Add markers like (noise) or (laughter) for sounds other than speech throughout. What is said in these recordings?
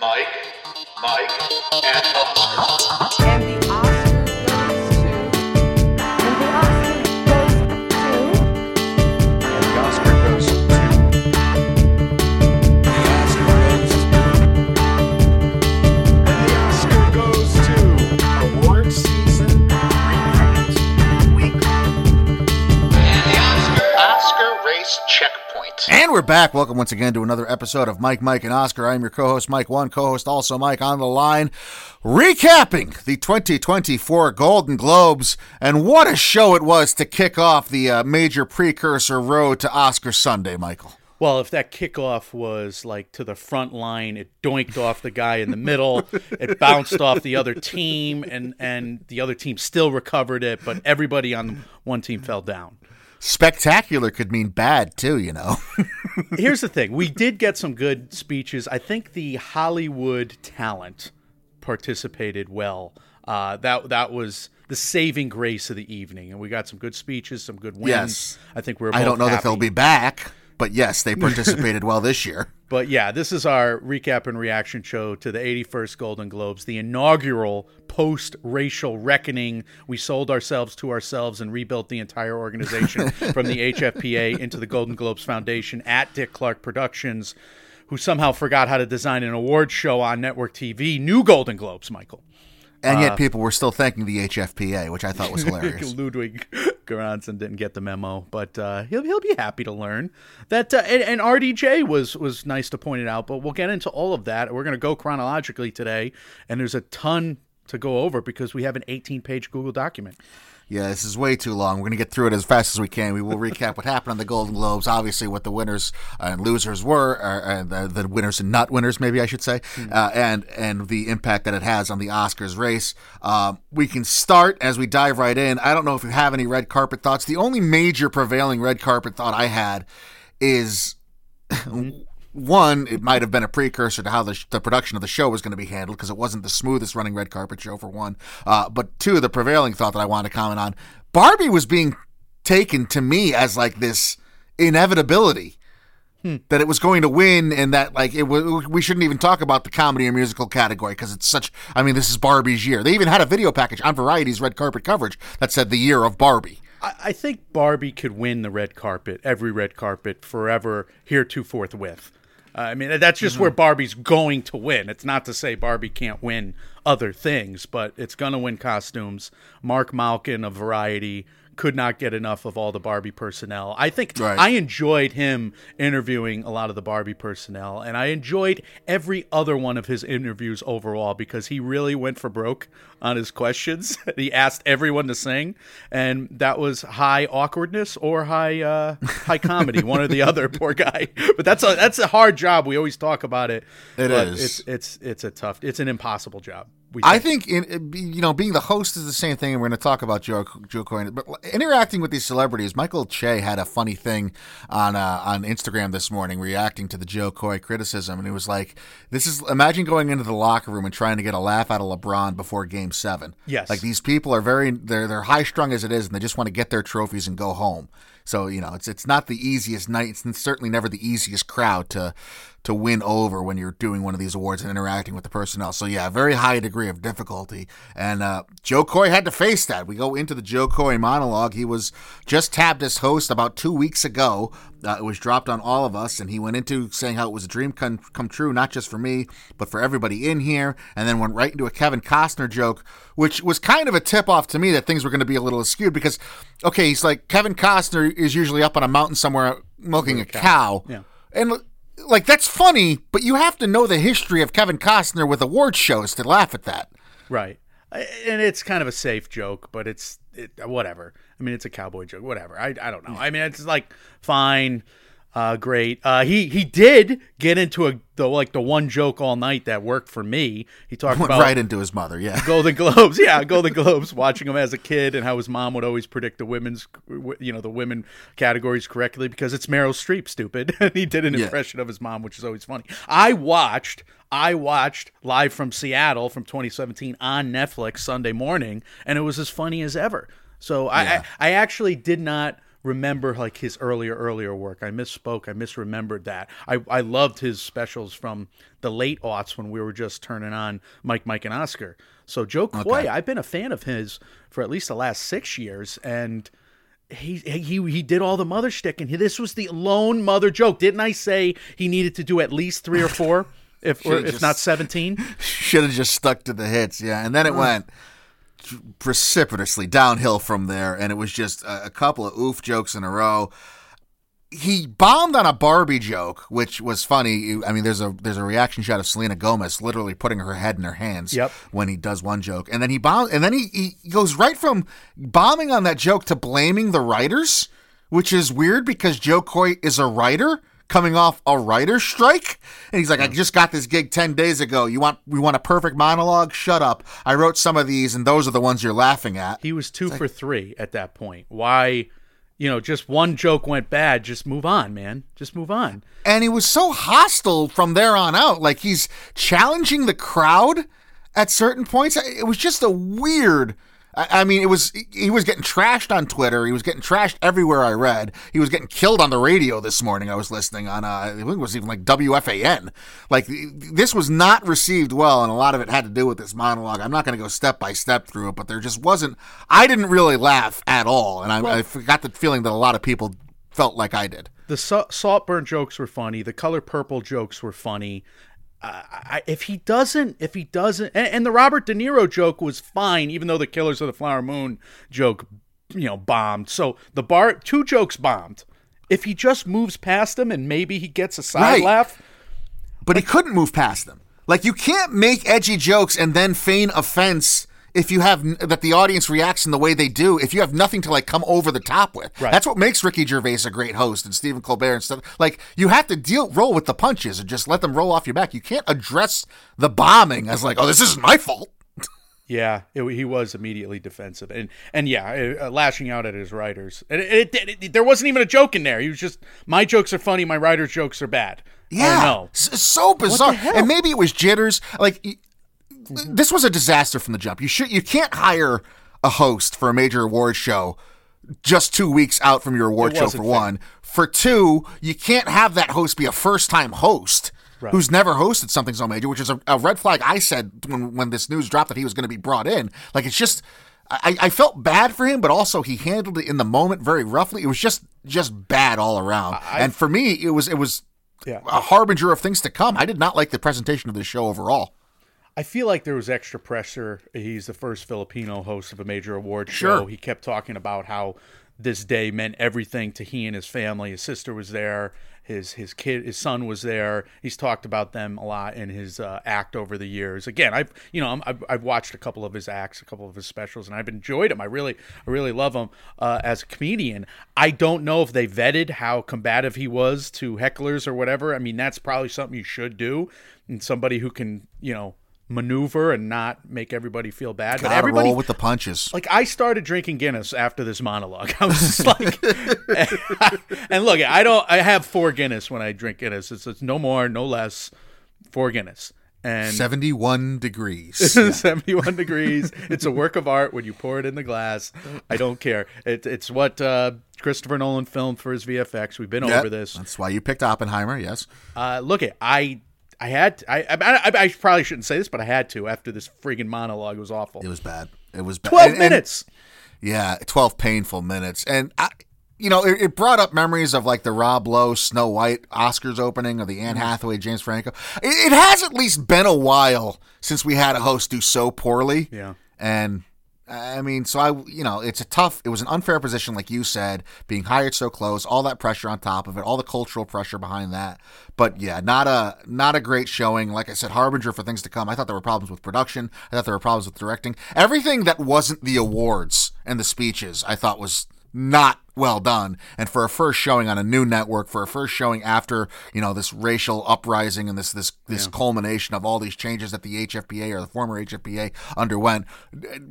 Mike, Mike, and back. Welcome once again to another episode of Mike, Mike, and Oscar. I'm your co-host, Mike. One co-host, also Mike, on the line, recapping the 2024 Golden Globes. And what a show it was to kick off the uh, major precursor road to Oscar Sunday, Michael. Well, if that kickoff was like to the front line, it doinked off the guy in the middle, it bounced off the other team, and and the other team still recovered it, but everybody on one team fell down. Spectacular could mean bad too, you know. (laughs) Here's the thing: we did get some good speeches. I think the Hollywood talent participated well. Uh, that that was the saving grace of the evening, and we got some good speeches, some good wins. Yes. I think we're. I don't know that they'll be back, but yes, they participated well this year. (laughs) But yeah, this is our recap and reaction show to the 81st Golden Globes, the inaugural post racial reckoning. We sold ourselves to ourselves and rebuilt the entire organization (laughs) from the HFPA into the Golden Globes Foundation at Dick Clark Productions, who somehow forgot how to design an award show on network TV. New Golden Globes, Michael. And Uh, yet people were still thanking the HFPA, which I thought was (laughs) hilarious. Ludwig Göransson didn't get the memo, but uh, he'll he'll be happy to learn that. Uh, and, and RDJ was was nice to point it out, but we'll get into all of that. We're going to go chronologically today, and there's a ton to go over because we have an 18 page Google document. Yeah, this is way too long. We're going to get through it as fast as we can. We will recap what happened on the Golden Globes, obviously what the winners and losers were, uh, and the, the winners and not winners, maybe I should say, uh, and and the impact that it has on the Oscars race. Um, we can start as we dive right in. I don't know if you have any red carpet thoughts. The only major prevailing red carpet thought I had is one, it might have been a precursor to how the, the production of the show was going to be handled because it wasn't the smoothest running red carpet show, for one. Uh, but two, the prevailing thought that I want to comment on Barbie was being taken to me as like this inevitability. That it was going to win, and that like it w- we shouldn't even talk about the comedy or musical category because it's such. I mean, this is Barbie's year. They even had a video package on Variety's red carpet coverage that said the year of Barbie. I, I think Barbie could win the red carpet, every red carpet forever, hereto forthwith. Uh, I mean, that's just where Barbie's going to win. It's not to say Barbie can't win other things, but it's going to win costumes. Marc Malkin of Variety could not get enough of all the Barbie personnel. I think Right. I enjoyed him interviewing a lot of the Barbie personnel, and I enjoyed every other one of his interviews overall because he really went for broke on his questions. (laughs) he asked everyone to sing, and that was high awkwardness or high uh, high comedy, one or the other. (laughs) Poor guy, but that's a that's a hard job. We always talk about it. It is. It's it's it's a tough. It's an impossible job. We I think in, you know being the host is the same thing, and we're going to talk about Joe Joe Coyne. But interacting with these celebrities, Michael Che had a funny thing on uh, on Instagram this morning, reacting to the Jo Koy criticism, and he was like, "This is imagine going into the locker room and trying to get a laugh out of LeBron before Game Seven. Yes. like these people are very they're they're high strung as it is, and they just want to get their trophies and go home. So you know, it's it's not the easiest night. It's certainly never the easiest crowd to to win over when you're doing one of these awards and interacting with the personnel. So yeah, very high degree of difficulty. And uh, Jo Koy had to face that. We go into the Jo Koy monologue. He was just tabbed as host about two weeks ago. Uh, it was dropped on all of us, and he went into saying how it was a dream come, come true, not just for me, but for everybody in here. And then went right into a Kevin Costner joke, which was kind of a tip off to me that things were going to be a little skewed because, okay, he's like Kevin Costner is usually up on a mountain somewhere milking a cow. Yeah. And like that's funny, but you have to know the history of Kevin Costner with award shows to laugh at that. Right. And it's kind of a safe joke, but it's it, whatever. I mean, it's a cowboy joke, whatever. I, I don't know. I mean, it's like fine, uh, great. Uh, he he did get into a the like the one joke all night that worked for me. He talked Went about right into his mother, yeah. (laughs) Golden Globes, yeah, Golden Globes. Watching him as a kid and how his mom would always predict the women's, you know, the women categories correctly because it's Meryl Streep, stupid. (laughs) And he did an Yeah. impression of his mom, which is always funny. I watched, I watched live from Seattle from 2017 on Netflix Sunday morning, and it was as funny as ever. So I, I, I actually did not remember like his earlier earlier work. I misspoke. I misremembered that. I I loved his specials from the late aughts when we were just turning on Mike, Mike, and Oscar. So Jo Koy, I've been a fan of his for at least the last six years, and he he he did all the mother shtick, and he, this was the lone mother joke. Didn't I say he needed to do at least three or four, if (laughs) or if just- not seventeen? (laughs) Should have just stuck to the hits, yeah. And then it went precipitously downhill from there, and it was just a, a couple of oof jokes in a row. He bombed on a Barbie joke, which was funny. I mean, there's a there's a reaction shot of Selena Gomez literally putting her head in her hands Yep. when he does one joke, and then he bombed, and then he, he goes right from bombing on that joke to blaming the writers, which is weird because Jo Koy is a writer coming off a writer's strike, and he's like, "I hmm. just got this gig ten days ago. You want we want a perfect monologue? Shut up! I wrote some of these, and those are the ones you're laughing at." He was two for three at that point. Why? You know, just one joke went bad. Just move on, man. Just move on. and he was so hostile from there on out. Like he's challenging the crowd at certain points. It was just a weird. I I mean, it was he was getting trashed on Twitter. He was getting trashed everywhere I read. He was getting killed on the radio this morning. I was listening on, uh, I think it was even like WFAN. Like this was not received well, and a lot of it had to do with this monologue. I'm not going to go step by step through it, but there just wasn't. I didn't really laugh at all, and I, I got the feeling that a lot of people felt like I did. The sa- Saltburn jokes were funny. The color purple jokes were funny. Uh, I, if he doesn't, if he doesn't, and, and the Robert De Niro joke was fine, even though the Killers of the Flower Moon joke, you know, bombed. So the bar, two jokes bombed. If he just moves past them and maybe he gets a side Right. laugh, but he couldn't move past them. Like you can't make edgy jokes and then feign offense if you have that the audience reacts in the way they do. If you have nothing to like come over the top with, Right. that's what makes Ricky Gervais a great host and Stephen Colbert and stuff. Like you have to deal roll with the punches and just let them roll off your back. You can't address the bombing as like, oh, this isn't my fault. (laughs) Yeah, it, he was immediately defensive, and and yeah, uh, lashing out at his writers. And it, it, there wasn't even a joke in there. He was just, my jokes are funny, my writers' jokes are bad. Yeah, no. So bizarre. And maybe it was jitters. Like y- this was a disaster from the jump. You should you can't hire a host for a major award show just two weeks out from your award show for fair. one. For two, you can't have that host be a first time host. Who's never hosted something so major, which is a, a red flag. I said when when this news dropped that he was going to be brought in. Like it's just, I, I felt bad for him, but also he handled it in the moment very roughly. It was just just bad all around. and for me, it was it was Yeah. a harbinger of things to come. I did not like the presentation of this show overall. I feel like there was extra pressure. He's the first Filipino host of a major award Sure. show. He kept talking about how this day meant everything to he and his family. His sister was there. His his kid, his son was there. He's talked about them a lot in his uh, act over the years. Again, I've you know I'm, I've, I've watched a couple of his acts, a couple of his specials, and I've enjoyed him. I really I really love him uh, as a comedian. I don't know if they vetted how combative he was to hecklers or whatever. I mean, that's probably something you should do, and somebody who can you know maneuver and not make everybody feel bad. but Gotta everybody roll with the punches. like I started drinking Guinness after this monologue. (laughs) I was just like, (laughs) and look, I don't. I have four Guinness when I drink Guinness. It's, it's no more, no less. Four Guinness and Seventy one degrees. (laughs) 71 degrees. It's a work of art when you pour it in the glass. I don't care. It, it's what uh, Christopher Nolan filmed for his VFX. We've been Yeah, over this. That's why you picked Oppenheimer. Yes. Uh, look at I. I had I, I I I probably shouldn't say this, but I had to after this friggin' monologue. It was awful. It was bad. It was bad. Twelve And- and- minutes. Yeah, 12 painful minutes. And, I, you know, it, it brought up memories of like the Rob Lowe, Snow White Oscars opening or the Anne mm-hmm. Hathaway, James Franco. It, it has at least been a while since we had a host do so poorly. Yeah. And, I mean, so I, you know, it's a tough, it was an unfair position, like you said, being hired so close, all that pressure on top of it, all the cultural pressure behind that. But yeah, not a, not a great showing. Like I said, harbinger for things to come. I thought there were problems with production. I thought there were problems with directing. Everything that wasn't the awards and the speeches, I thought was not well done. And for a first showing on a new network, for a first showing after you know this racial uprising and this this this culmination of all these changes that the HFPA or the former HFPA underwent,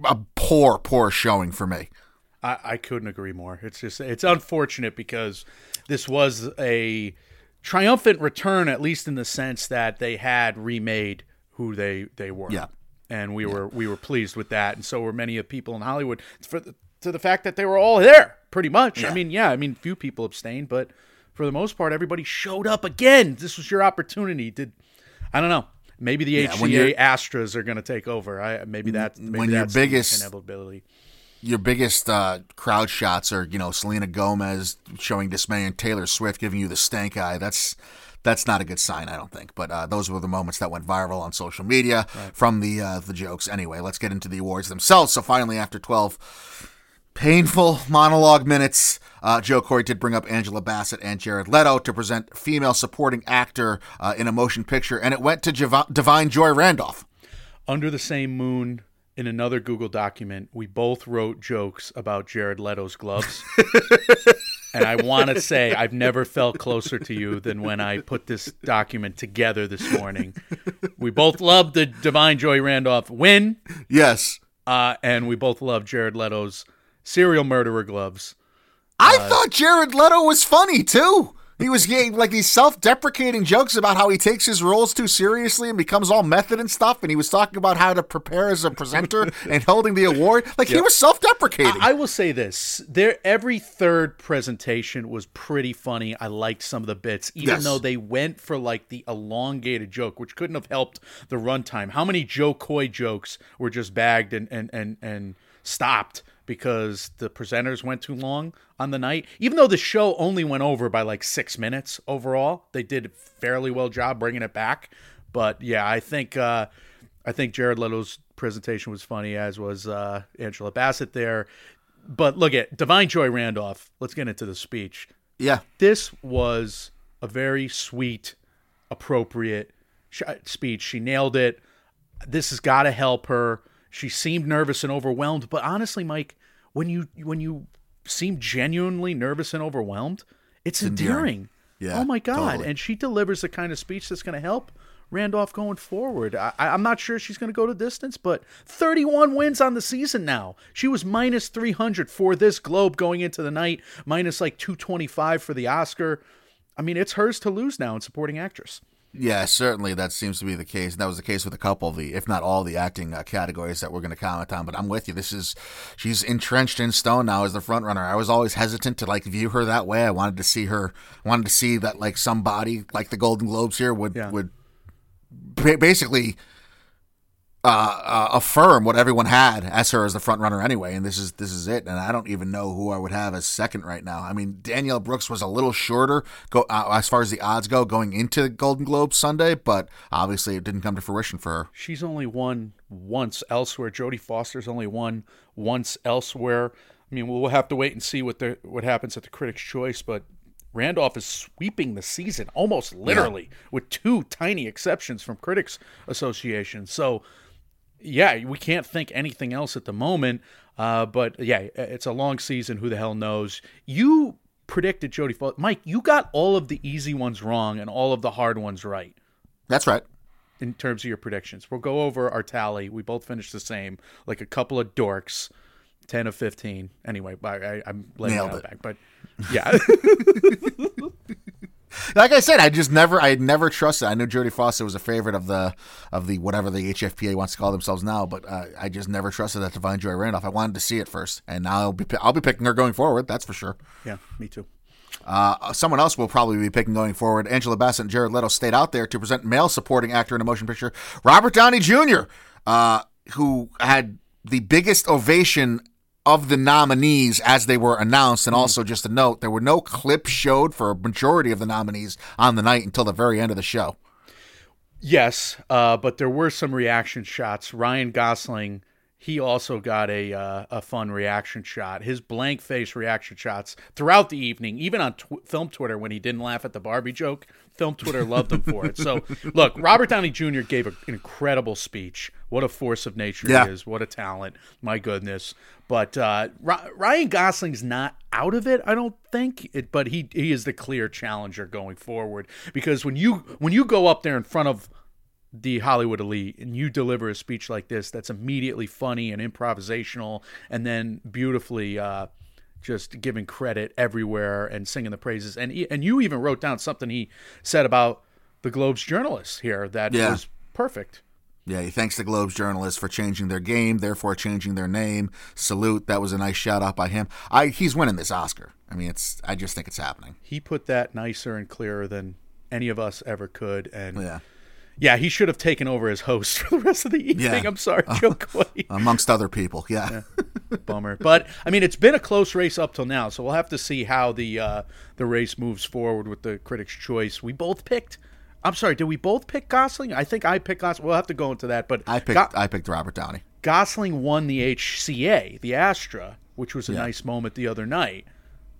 a poor poor showing for me. I, I couldn't agree more. It's just it's unfortunate because this was a triumphant return, at least in the sense that they had remade who they they were. Yeah. and we were we were pleased with that, and so were many of people in Hollywood. For the, to the fact that they were all there, pretty much. I mean, yeah, I mean, few people abstained, but for the most part, everybody showed up again. This was your opportunity. Did I don't know. Maybe the Yeah, HCA Astras are going to take over. I maybe that maybe When your biggest- inevitability. your biggest uh, crowd shots are, you know, Selena Gomez showing dismay and Taylor Swift giving you the stank eye. That's that's not a good sign, I don't think. But uh, those were the moments that went viral on social media from the uh, the jokes. Anyway, let's get into the awards themselves. So finally, after twelve painful monologue minutes. Uh, Joe Corey did bring up Angela Bassett and Jared Leto to present female supporting actor uh, in a motion picture, and it went to Jav- Da'Vine Joy Randolph. Under the same moon, in another Google document, we both wrote jokes about Jared Leto's gloves. (laughs) and I want to say I've never felt closer to you than when I put this document together this morning. We both loved the Da'Vine Joy Randolph win, Yes. uh, and we both loved Jared Leto's serial murderer gloves. I uh, thought Jared Leto was funny too. He was getting like these self-deprecating jokes about how he takes his roles too seriously and becomes all method and stuff. And he was talking about how to prepare as a presenter (laughs) and holding the award. Like he was self-deprecating. I will say this: there, every third presentation was pretty funny. I liked some of the bits, even Yes. though they went for like the elongated joke, which couldn't have helped the runtime. How many Jo Koy jokes were just bagged and and and and stopped because the presenters went too long on the night? Even though the show only went over by like six minutes overall, they did a fairly well job bringing it back. But yeah, I think. uh I think Jared Leto's presentation was funny, as was uh, Angela Bassett there. But look at Da'Vine Joy Randolph. Let's get into the speech. yeah. This was a very sweet, appropriate sh- speech. She nailed it. This has got to help her. She seemed nervous and overwhelmed, but honestly, Mike, when you when you seem genuinely nervous and overwhelmed, it's endearing. endearing. Yeah, oh my god! totally. And she delivers the kind of speech that's going to help Randolph going forward. I, I- I'm not sure she's going to go to distance, but 31 wins on the season now. She was minus 300 for this Globe going into the night, minus like 225 for the Oscar. I mean, it's hers to lose now in supporting actress. Yeah, certainly that seems to be the case. And that was the case with a couple of the, if not all, the acting uh, categories that we're going to comment on. But I'm with you. This is, she's entrenched in stone now as the front runner. I was always hesitant to like view her that way. I wanted to see her, wanted to see that like somebody like the Golden Globes here would Yeah. would ba- basically uh, uh, affirm what everyone had as her as the front runner anyway. And this is this is it. And I don't even know who I would have as second right now. I mean, Danielle Brooks was a little shorter go uh, as far as the odds go going into the Golden Globe Sunday, but obviously it didn't come to fruition for her. She's only won once elsewhere. Jodie Foster's only won once elsewhere. I mean, we'll have to wait and see what the what happens at the Critics' Choice, but Randolph is sweeping the season almost literally, with two tiny exceptions from Critics Association. So, yeah, we can't think anything else at the moment. Uh, but yeah, it's a long season. Who the hell knows? You predicted Jodie Foster, Mike. You got all of the easy ones wrong and all of the hard ones right That's right. in terms of your predictions. We'll go over our tally. We both finished the same, like a couple of dorks, ten of fifteen. Anyway, I, I, I'm laying Nailed it it. back, but yeah, (laughs) Like I said, I just never, I had never trusted. I knew Jodie Foster was a favorite of the, of the whatever the HFPA wants to call themselves now, but uh, I just never trusted that Da'Vine Joy Randolph. I wanted to see it first, and now I'll be, I'll be picking her going forward. That's for sure. yeah, me too. Uh, someone else will probably be picking going forward. Angela Bassett and Jared Leto stayed out there to present male supporting actor in a motion picture, Robert Downey Jr., uh, who had the biggest ovation of the nominees as they were announced. And also, just a note, there were no clips showed for a majority of the nominees on the night until the very end of the show. Yes, uh, but there were some reaction shots. Ryan Gosling, he also got a uh, a fun reaction shot. His blank face reaction shots throughout the evening, even on tw- film Twitter when he didn't laugh at the Barbie joke. Film Twitter loved him for it. So, look, Robert Downey Jr. gave a, an incredible speech. What a force of nature Yeah. he is. What a talent. My goodness. But uh, Ry- Ryan Gosling's not out of it, I don't think. It, but he he is the clear challenger going forward because when you when you go up there in front of the Hollywood elite and you deliver a speech like this that's immediately funny and improvisational and then beautifully uh, just giving credit everywhere and singing the praises and e- and you even wrote down something he said about the Globe's journalists here that Yeah. was perfect. Yeah, he thanks the Globes journalists for changing their game, therefore changing their name. Salute. That was a nice shout out by him. I he's winning this Oscar. I mean, it's. I just think it's happening. He put that nicer and clearer than any of us ever could. And Yeah. Yeah, he should have taken over as host (laughs) for the rest of the evening. Yeah. I'm sorry, Jo Koy. (laughs) Amongst other people. Yeah. Bummer. But I mean, it's been a close race up till now, so we'll have to see how the uh, the race moves forward with the Critics' Choice. We both picked. I'm sorry, did we both pick Gosling? I think I picked Gosling. We'll have to go into that. But I picked. Go- I picked Robert Downey. Gosling won the HCA, the Astra, which was a Yeah. nice moment the other night.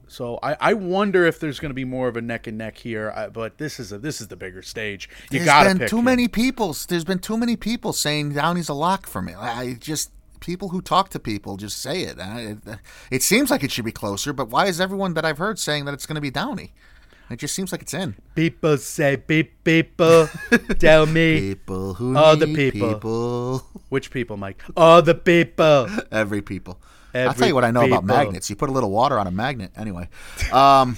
So I, I wonder if there's going to be more of a neck and neck here. I, but this is a this is the bigger stage. You got to pick too him. many people. There's been too many people saying Downey's a lock for me. I just people who talk to people just say it. I- It, uh, it seems like it should be closer, but why is everyone that I've heard saying that it's going to be Downey? It just seems like it's in. People say beep people. (laughs) Tell me People who All the people. people. which people, Mike. All the people. Every people. I'll tell you what I know about magnets. You put a little water on a magnet. Anyway, um,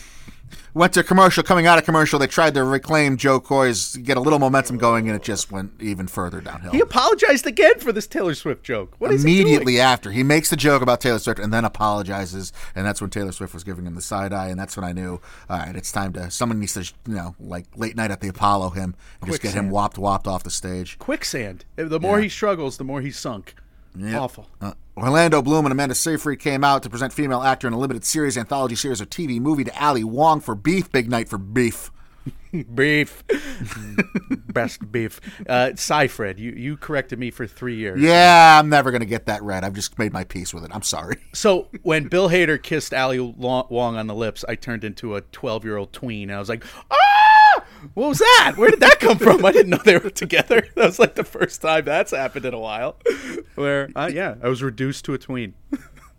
went to commercial. Coming out of commercial, they tried to reclaim Jo Koy's, get a little momentum going, and it just went even further downhill. He apologized again for this Taylor Swift joke. What is he? Immediately after, he makes the joke about Taylor Swift and then apologizes, and that's when Taylor Swift was giving him the side eye, and that's when I knew, all right, it's time to. Someone needs to, you know, like late night at the Apollo him and just get him Quicksand. whopped, whopped off the stage. Quicksand. The more Yeah. he struggles, the more he's sunk. Yep. Awful. Uh, Orlando Bloom and Amanda Seyfried came out to present female actor in a limited series, anthology series, or TV movie to Ali Wong for Beef. Big night for Beef. (laughs) Beef. (laughs) Best beef. Uh, Cyfred, you, you corrected me for three years. Yeah, I'm never gonna get that right. I've just made my peace with it. I'm sorry. (laughs) So when Bill Hader kissed Ali Wong on the lips, I turned into a 12 year old tween. I was like, ah! (laughs) What was that? Where did that come from? I didn't know they were together. (laughs) That was like the first time that's happened in a while. Where, uh, yeah, I was reduced to a tween.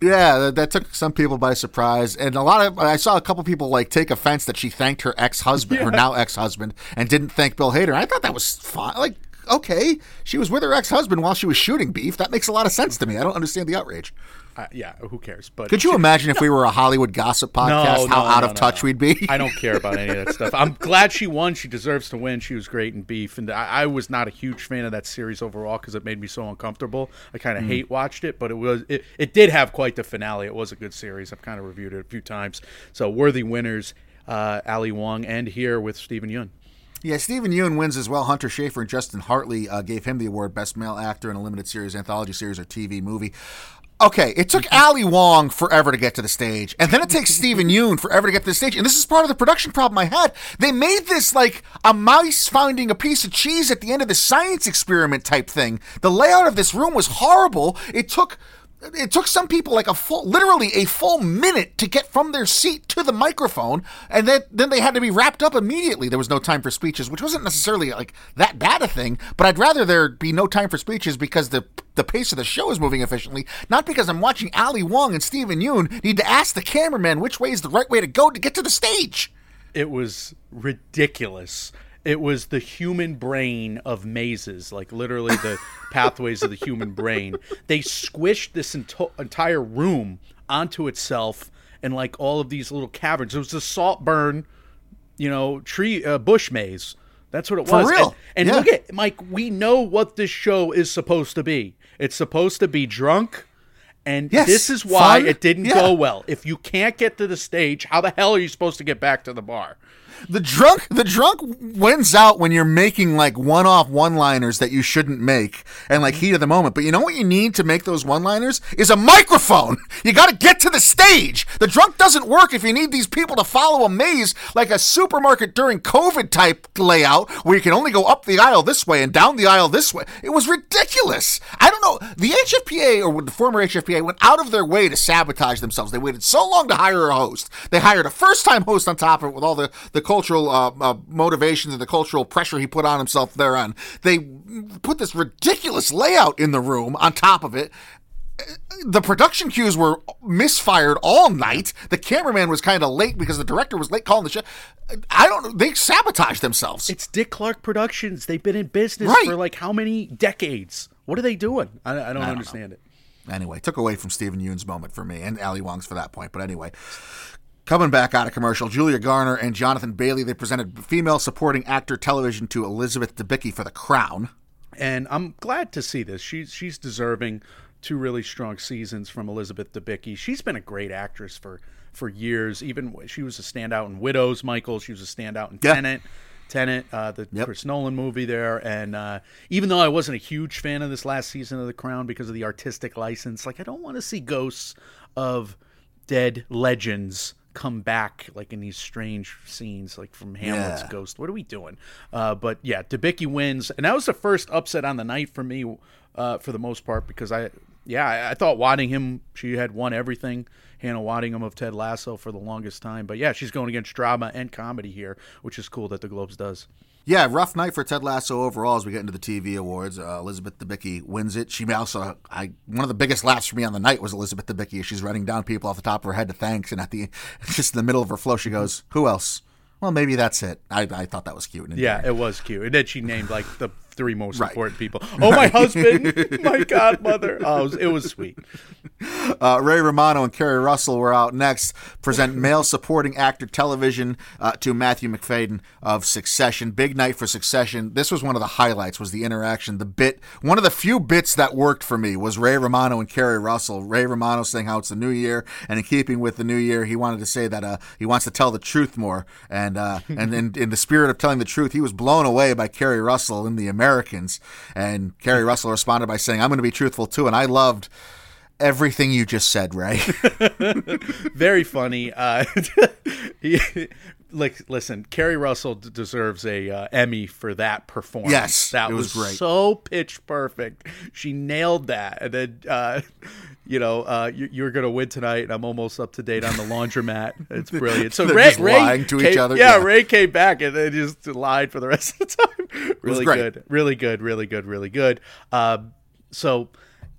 Yeah, that, that took some people by surprise, and a lot of I saw a couple people like take offense that she thanked her ex husband, her (laughs) now ex husband, and didn't thank Bill Hader. I thought that was fine. Like, okay, she was with her ex husband while she was shooting Beef. That makes a lot of sense to me. I don't understand the outrage. Uh, yeah, who cares? But Could you imagine if we were a Hollywood gossip podcast, No, how out no, of no, touch no. we'd be? I don't care about any of that stuff. I'm glad she won. She deserves to win. She was great in Beef, and I, I was not a huge fan of that series overall because it made me so uncomfortable. I kind of hate watched it, but it was it, it did have quite the finale. It was a good series. I've kind of reviewed it a few times. So worthy winners, uh, Ali Wong, and here with Stephen Yeun. Yeah, Stephen Yeun wins as well. Hunter Schafer and Justin Hartley uh, gave him the award Best Male Actor in a Limited Series, Anthology Series, or TV Movie. Okay, it took Ali Wong forever to get to the stage, and then it takes Stephen (laughs) Yeun forever to get to the stage. And this is part of the production problem I had. They made this like a mouse finding a piece of cheese at the end of the science experiment type thing. The layout of this room was horrible. It took it took some people like a full literally a full minute to get from their seat to the microphone and then then they had to be wrapped up immediately there was no time for speeches which wasn't necessarily like that bad a thing but i'd rather there be no time for speeches because the the pace of the show is moving efficiently not because i'm watching ali wong and stephen yeun need to ask the cameraman which way is the right way to go to get to the stage It was ridiculous. It was the human brain of mazes, like literally the (laughs) pathways of the human brain. They squished this ento- entire room onto itself and like all of these little caverns. It was a Saltburn, you know, tree uh, bush maze. That's what it For was. real. And, and Yeah. look at Mike. We know what this show is supposed to be. It's supposed to be drunk. And Yes, this is why fun. it didn't Yeah. go well. If you can't get to the stage, how the hell are you supposed to get back to the bar? The drunk the drunk wins out when you're making like one-off one-liners that you shouldn't make and like heat of the moment. But you know what you need to make those one-liners? Is a microphone. (laughs) You got to get to the stage. The drunk doesn't work if you need these people to follow a maze like a supermarket during covid type layout where you can only go up the aisle this way and down the aisle this way. It was ridiculous. I don't know. The hfpa or the former hfpa went out of their way to sabotage themselves. They waited so long to hire a host. They hired a first-time host on top of it with all the, the cultural uh, uh, motivations and the cultural pressure he put on himself thereon they put this ridiculous layout in the room on top of it the production cues were misfired all night. The cameraman was kind of late because the director was late calling the show. I don't know. They sabotaged themselves. It's Dick Clark Productions. They've been in business Right. for like how many decades? What are they doing? I, I don't understand it. Anyway, took away from Stephen Yeun's moment for me and Ali Wong's for that point. But anyway, coming back out of commercial, Julia Garner and Jonathan Bailey, they presented female supporting actor television to Elizabeth Debicki for The Crown. and I'm glad to see this. She's she's deserving two really strong seasons from Elizabeth Debicki. She's been a great actress for for years. Even she was a standout in Widows, Michael. She was a standout in Yeah. Tenet. Tenet, uh, the Yep. Chris Nolan movie there, and uh, even though I wasn't a huge fan of this last season of The Crown because of the artistic license, like I don't want to see ghosts of dead legends come back like in these strange scenes, like from Hamlet's Yeah. Ghost. What are we doing? Uh, but yeah, Debicki wins, and that was the first upset on the night for me, uh, for the most part, because I, yeah, I, I thought Waddingham she had won everything. Hannah Waddingham of Ted Lasso for the longest time, but yeah, she's going against drama and comedy here, which is cool that the Globes does. Yeah, rough night for Ted Lasso overall as we get into the TV awards. Uh, Elizabeth Debicki wins it. She also, I one of the biggest laughs for me on the night was Elizabeth Debicki as she's running down people off the top of her head to thanks, and at the (laughs) just in the middle of her flow, she goes, "Who else?" Well, maybe that's it. I, I thought that was cute. Yeah, it was cute. And then she named like the three most Right. important people. Oh, my husband, my (laughs) godmother. Oh, it was, it was sweet. Uh, Ray Romano and Keri Russell were out next. Present male supporting actor television uh, to Matthew Macfadyen of Succession. Big night for Succession. This was one of the highlights. Was the interaction, the bit, one of the few bits that worked for me was Ray Romano and Keri Russell. Ray Romano saying how it's the new year, and in keeping with the new year, he wanted to say that uh, he wants to tell the truth more. And uh, and in, in the spirit of telling the truth, he was blown away by Keri Russell in The Americans. And Keri Russell responded by saying, "I'm going to be truthful too." And I loved everything you just said, Ray. (laughs) Very funny. Uh, (laughs) like, listen, Keri Russell d- deserves a uh, Emmy for that performance. Yes, that it was great. so pitch perfect. She nailed that. And then, uh, you know, uh, you, you're going to win tonight, and I'm almost up to date on the laundromat. (laughs) It's brilliant. So (laughs) Ray, just Ray lying to each other, Yeah, yeah. Ray came back and then just lied for the rest of the time. Really good, really good, really good, really good. Um, so.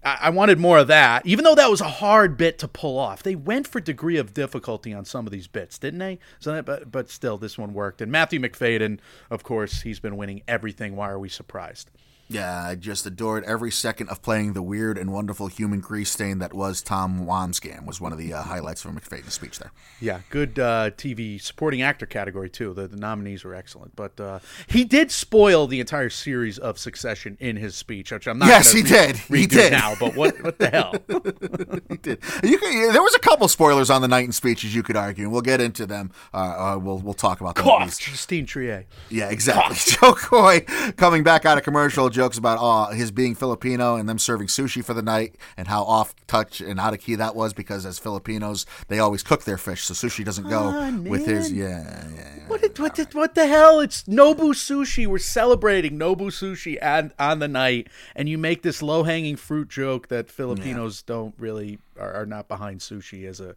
I wanted more of that, even though that was a hard bit to pull off. They went for degree of difficulty on some of these bits, didn't they? So, that, but but still, this one worked. And Matthew Macfadyen, of course, he's been winning everything. Why are we surprised? Yeah, I just adored every second of playing the weird and wonderful human grease stain that was Tom Wambsgans was one of the uh, highlights from Macfadyen's speech there. Yeah, good uh, TV supporting actor category too. The, the nominees were excellent, but uh, he did spoil the entire series of Succession in his speech, which I'm not. Yes, he did. He did. now. But what what the hell? (laughs) He did. You could, there was a couple spoilers on the night in speeches you could argue, and we'll get into them. Uh, uh, we'll we'll talk about them. at Cough. Justine Triet. Yeah, exactly. Jo (laughs) Koy coming back out of commercial jokes about uh, his being Filipino and them serving sushi for the night and how off touch and out of key that was because as Filipinos they always cook their fish, so sushi doesn't go on, with his yeah yeah. What, did, what, did, what the hell? It's Nobu Sushi. We're celebrating Nobu Sushi on, on the night, and you make this low hanging fruit joke that Filipinos don't really are, are not behind sushi as a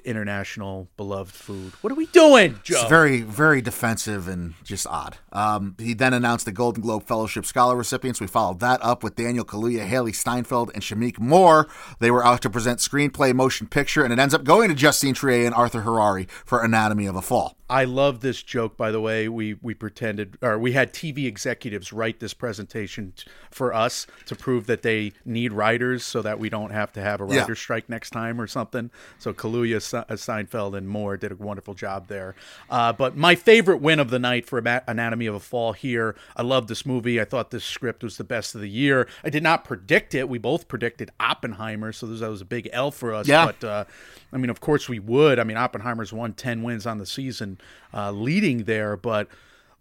international beloved food. What are we doing, Joe? It's very, very defensive and just odd. Um, he then announced the Golden Globe Fellowship Scholar recipients. We followed that up with Daniel Kaluuya, Hailee Steinfeld, and Shameik Moore. They were out to present screenplay, motion picture, and it ends up going to Justine Triet and Arthur Harari for Anatomy of a Fall. I love this joke, by the way. We we pretended, or we had TV executives write this presentation t- for us to prove that they need writers, so that we don't have to have a Yeah. writer's strike next time or something. So Kaluuya, uh, Steinfeld, and Moore did a wonderful job there. Uh, but my favorite win of the night for Anatomy of a Fall here. I love this movie. I thought this script was the best of the year. I did not predict it. We both predicted Oppenheimer, so that was a big L for us. Yeah. But uh, I mean, of course we would. I mean, Oppenheimer's won 10 wins on the season, uh, leading there. But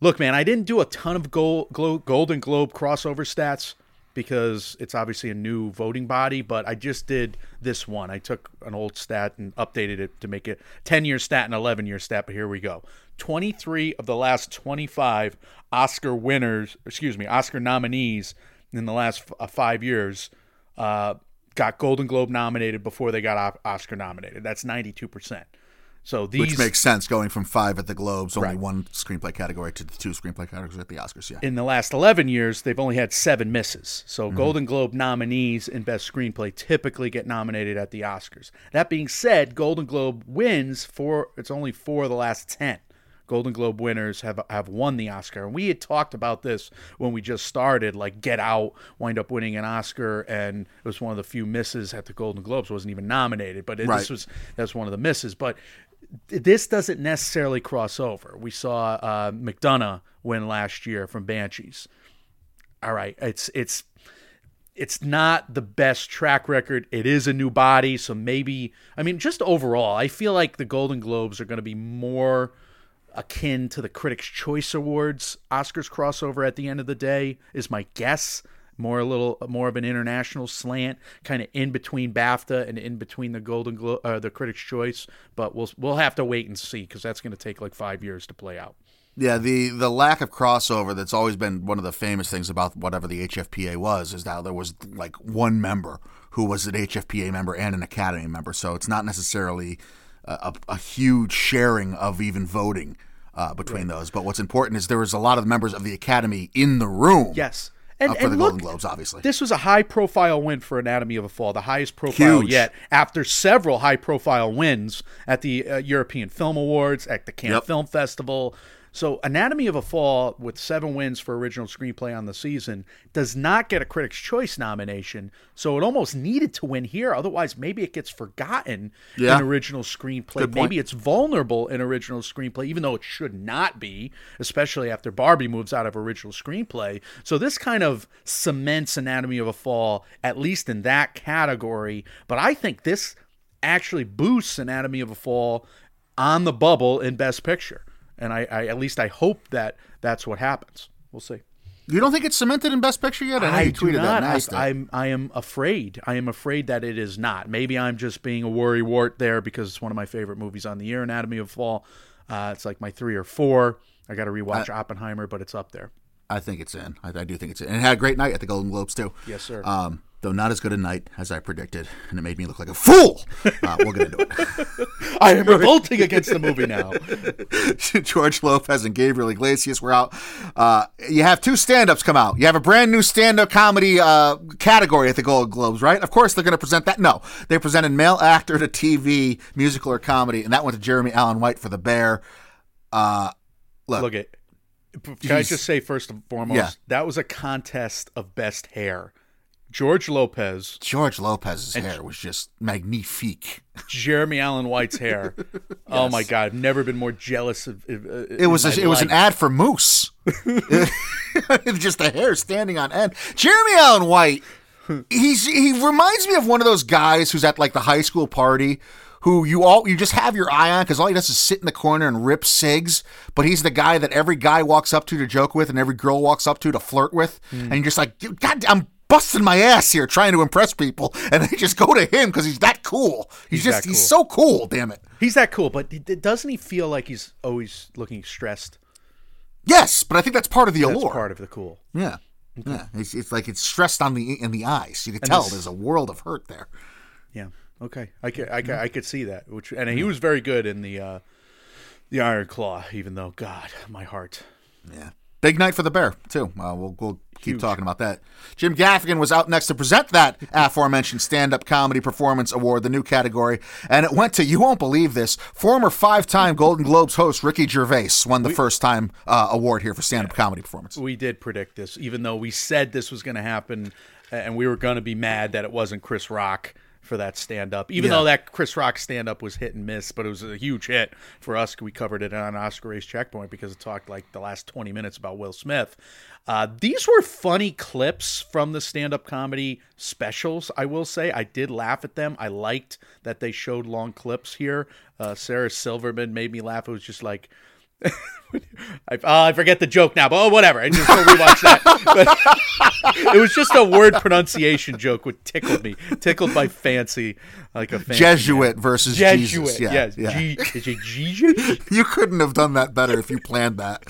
look, man, I didn't do a ton of gold, Glo- Golden Globe crossover stats because it's obviously a new voting body, but I just did this one. I took an old stat and updated it to make it 10 year stat and 11 year stat, but here we go. 23 of the last 25 Oscar winners, excuse me, Oscar nominees in the last f- uh, five years uh, got Golden Globe nominated before they got op- Oscar nominated. That's 92%. So these Which makes sense going from five at the Globes, only Right. one screenplay category, to the two screenplay categories at the Oscars. Yeah. in the last 11 years, they've only had seven misses. So Mm-hmm. Golden Globe nominees in Best Screenplay typically get nominated at the Oscars. That being said, Golden Globe wins for it's only four of the last 10. Golden Globe winners have have won the Oscar. And we had talked about this when we just started, like Get Out wind up winning an Oscar, and it was one of the few misses at the Golden Globes. wasn't even nominated, but it, Right. this was that's one of the misses. But this doesn't necessarily cross over. We saw uh, McDonagh win last year from Banshees. all right, it's it's it's not the best track record. It is a new body, so maybe I mean just overall, I feel like the Golden Globes are going to be more akin to the Critics' Choice Awards Oscars crossover at the end of the day is my guess. More a little more of an international slant, kind of in between BAFTA and in between the Golden Glo- uh, the Critics' Choice. But we'll we'll have to wait and see because that's going to take like five years to play out. Yeah, the the lack of crossover that's always been one of the famous things about whatever the HFPA was is that there was like one member who was an HFPA member and an Academy member, so it's not necessarily a, a, a huge sharing of even voting uh, between those. But what's important is there was a lot of members of the Academy in the room. Yes. And, uh, for and the look, Golden Globes, obviously. This was a high profile win for Anatomy of a Fall, the highest profile Huge. yet after several high profile wins at the uh, European Film Awards, at the Cannes Yep. Film Festival. So, Anatomy of a Fall, with seven wins for original screenplay on the season, does not get a Critics' Choice nomination. So, it almost needed to win here. Otherwise, maybe it gets forgotten Yeah. in original screenplay. Maybe it's vulnerable in original screenplay, even though it should not be, especially after Barbie moves out of original screenplay. So this kind of cements Anatomy of a Fall, at least in that category. But I think this actually boosts Anatomy of a Fall on the bubble in Best Picture. And I, I at least I hope that that's what happens. We'll see. You don't think it's cemented in Best Picture yet? I know you do tweeted that. I, I'm I am afraid. I am afraid that it is not. Maybe I'm just being a worry wart there because it's one of my favorite movies on the year, Anatomy of Fall. Uh, it's like my three or four. I got to rewatch Oppenheimer, but it's up there. I think it's in. I, I do think it's in. And it had a great night at the Golden Globes too. Yes, sir. Um, though not as good a night as I predicted, and it made me look like a fool. Uh, we'll get into it. (laughs) I am revolting against the movie now. (laughs) George Lopez and Gabriel Iglesias were out. Uh, you have two stand-ups come out. You have a brand new stand-up comedy uh, category at the Golden Globes, right? Of course, they're going to present that. No, they presented male actor to TV, musical or comedy, and that went to Jeremy Allen White for The Bear. Uh, look, Look at. Can I just say first and foremost, Yeah. that was a contest of best hair. George Lopez, George Lopez's hair was just magnifique. (laughs) Jeremy Allen White's hair. (laughs) Oh my God! I've never been more jealous of. of uh, It was a, it was an ad for mousse. (laughs) just the hair standing on end. Jeremy Allen White, he's he reminds me of one of those guys who's at like the high school party who you all you just have your eye on because all he does is sit in the corner and rip cigs. But he's the guy that every guy walks up to to joke with and every girl walks up to to flirt with, Hmm. and you're just like, God, I'm busting my ass here trying to impress people, and they just go to him because he's that cool. He's, He's just that he's so cool. Damn it. He's that cool, but doesn't he feel like he's always looking stressed? Yes, but I think that's part of the That's allure. part of the cool. Yeah. Yeah. It's, it's like it's stressed on the in the eyes. You can tell this- there's a world of hurt there. Yeah. Okay. I could, I could, I could see that. Which and he was very good in the uh, the Iron Claw. Even though, God, my heart. Yeah. Big night for the bear too. Uh, we'll we'll keep talking about that. Jim Gaffigan was out next to present that aforementioned stand-up comedy performance award, the new category, and it went to you won't believe this. Former five-time Golden Globes host Ricky Gervais won the first-time uh, award here for stand-up comedy performance. We did predict this, even though we said this was going to happen, and we were going to be mad that it wasn't Chris Rock for that stand up. Even Yeah. though that Chris Rock stand up was hit and miss, but it was a huge hit for us. We covered it on Oscar Race Checkpoint because it talked like the last 20 minutes about Will Smith. Uh, these were funny clips from the stand up comedy specials, I will say. I did laugh at them. I liked that they showed long clips here. Uh, Sarah Silverman made me laugh. It was just like, (laughs) I, oh, I forget the joke now, but oh, whatever. I just go rewatch that. (laughs) But (laughs) it was just a word pronunciation joke, which tickled me. Tickled my fancy, like a fancy Jesuit versus man. Jesus. Jesuit, Yeah, yes. yeah. G- is it Jesus? (laughs) You couldn't have done that better if you planned that.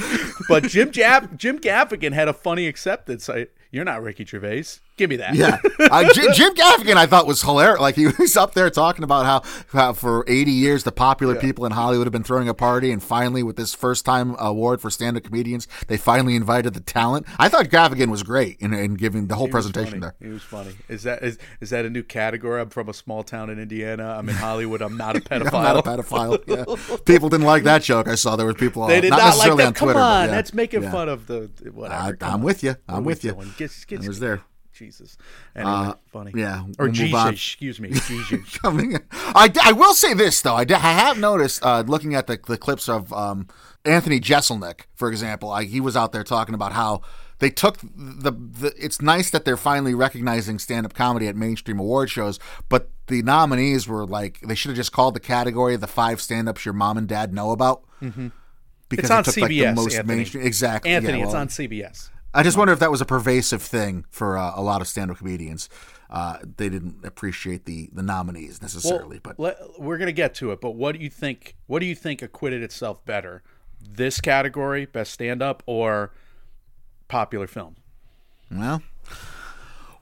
But Jim Jap- Jim Gaffigan had a funny acceptance. I, you're not Ricky Gervais. Give me that. Yeah, (laughs) uh, Jim, Jim Gaffigan I thought was hilarious. Like he was up there talking about how, how for 80 years the popular people in Hollywood have been throwing a party, and finally with this first time award for stand up comedians, they finally invited the talent. I thought Gaffigan was great in, in giving the whole He presentation there. He was funny. Is that is is that a new category? I'm from a small town in Indiana. I'm in Hollywood. I'm not a (laughs) pedophile. I'm not a pedophile. Yeah. (laughs) People didn't like that joke. I saw there were people. uh, They did not, not, like necessarily that. on Come Twitter. but on, yeah. that's making Yeah. fun of the whatever. I, I'm on. with you. I'm with you. Get, get, I was there. Jesus. Anyway, Uh, funny. yeah, Or we'll Jesus. Excuse me. Jesus. (laughs) coming. I, I will say this though. I, d- I have noticed uh, looking at the, the clips of um, Anthony Jeselnik, for example. I, he was out there talking about how they took the, the it's nice that they're finally recognizing stand-up comedy at mainstream award shows but the nominees were like they should have just called the category the five stand-ups your mom and dad know about mm-hmm. because It's on it took CBS. like the most Anthony. mainstream exactly Anthony, yeah, it's on CBS. I just wonder if that was a pervasive thing for uh, a lot of stand-up comedians uh, they didn't appreciate the the nominees necessarily but let, we're gonna get to it. But what do you think? What do you think acquitted itself better? This category, best stand-up, or popular film? well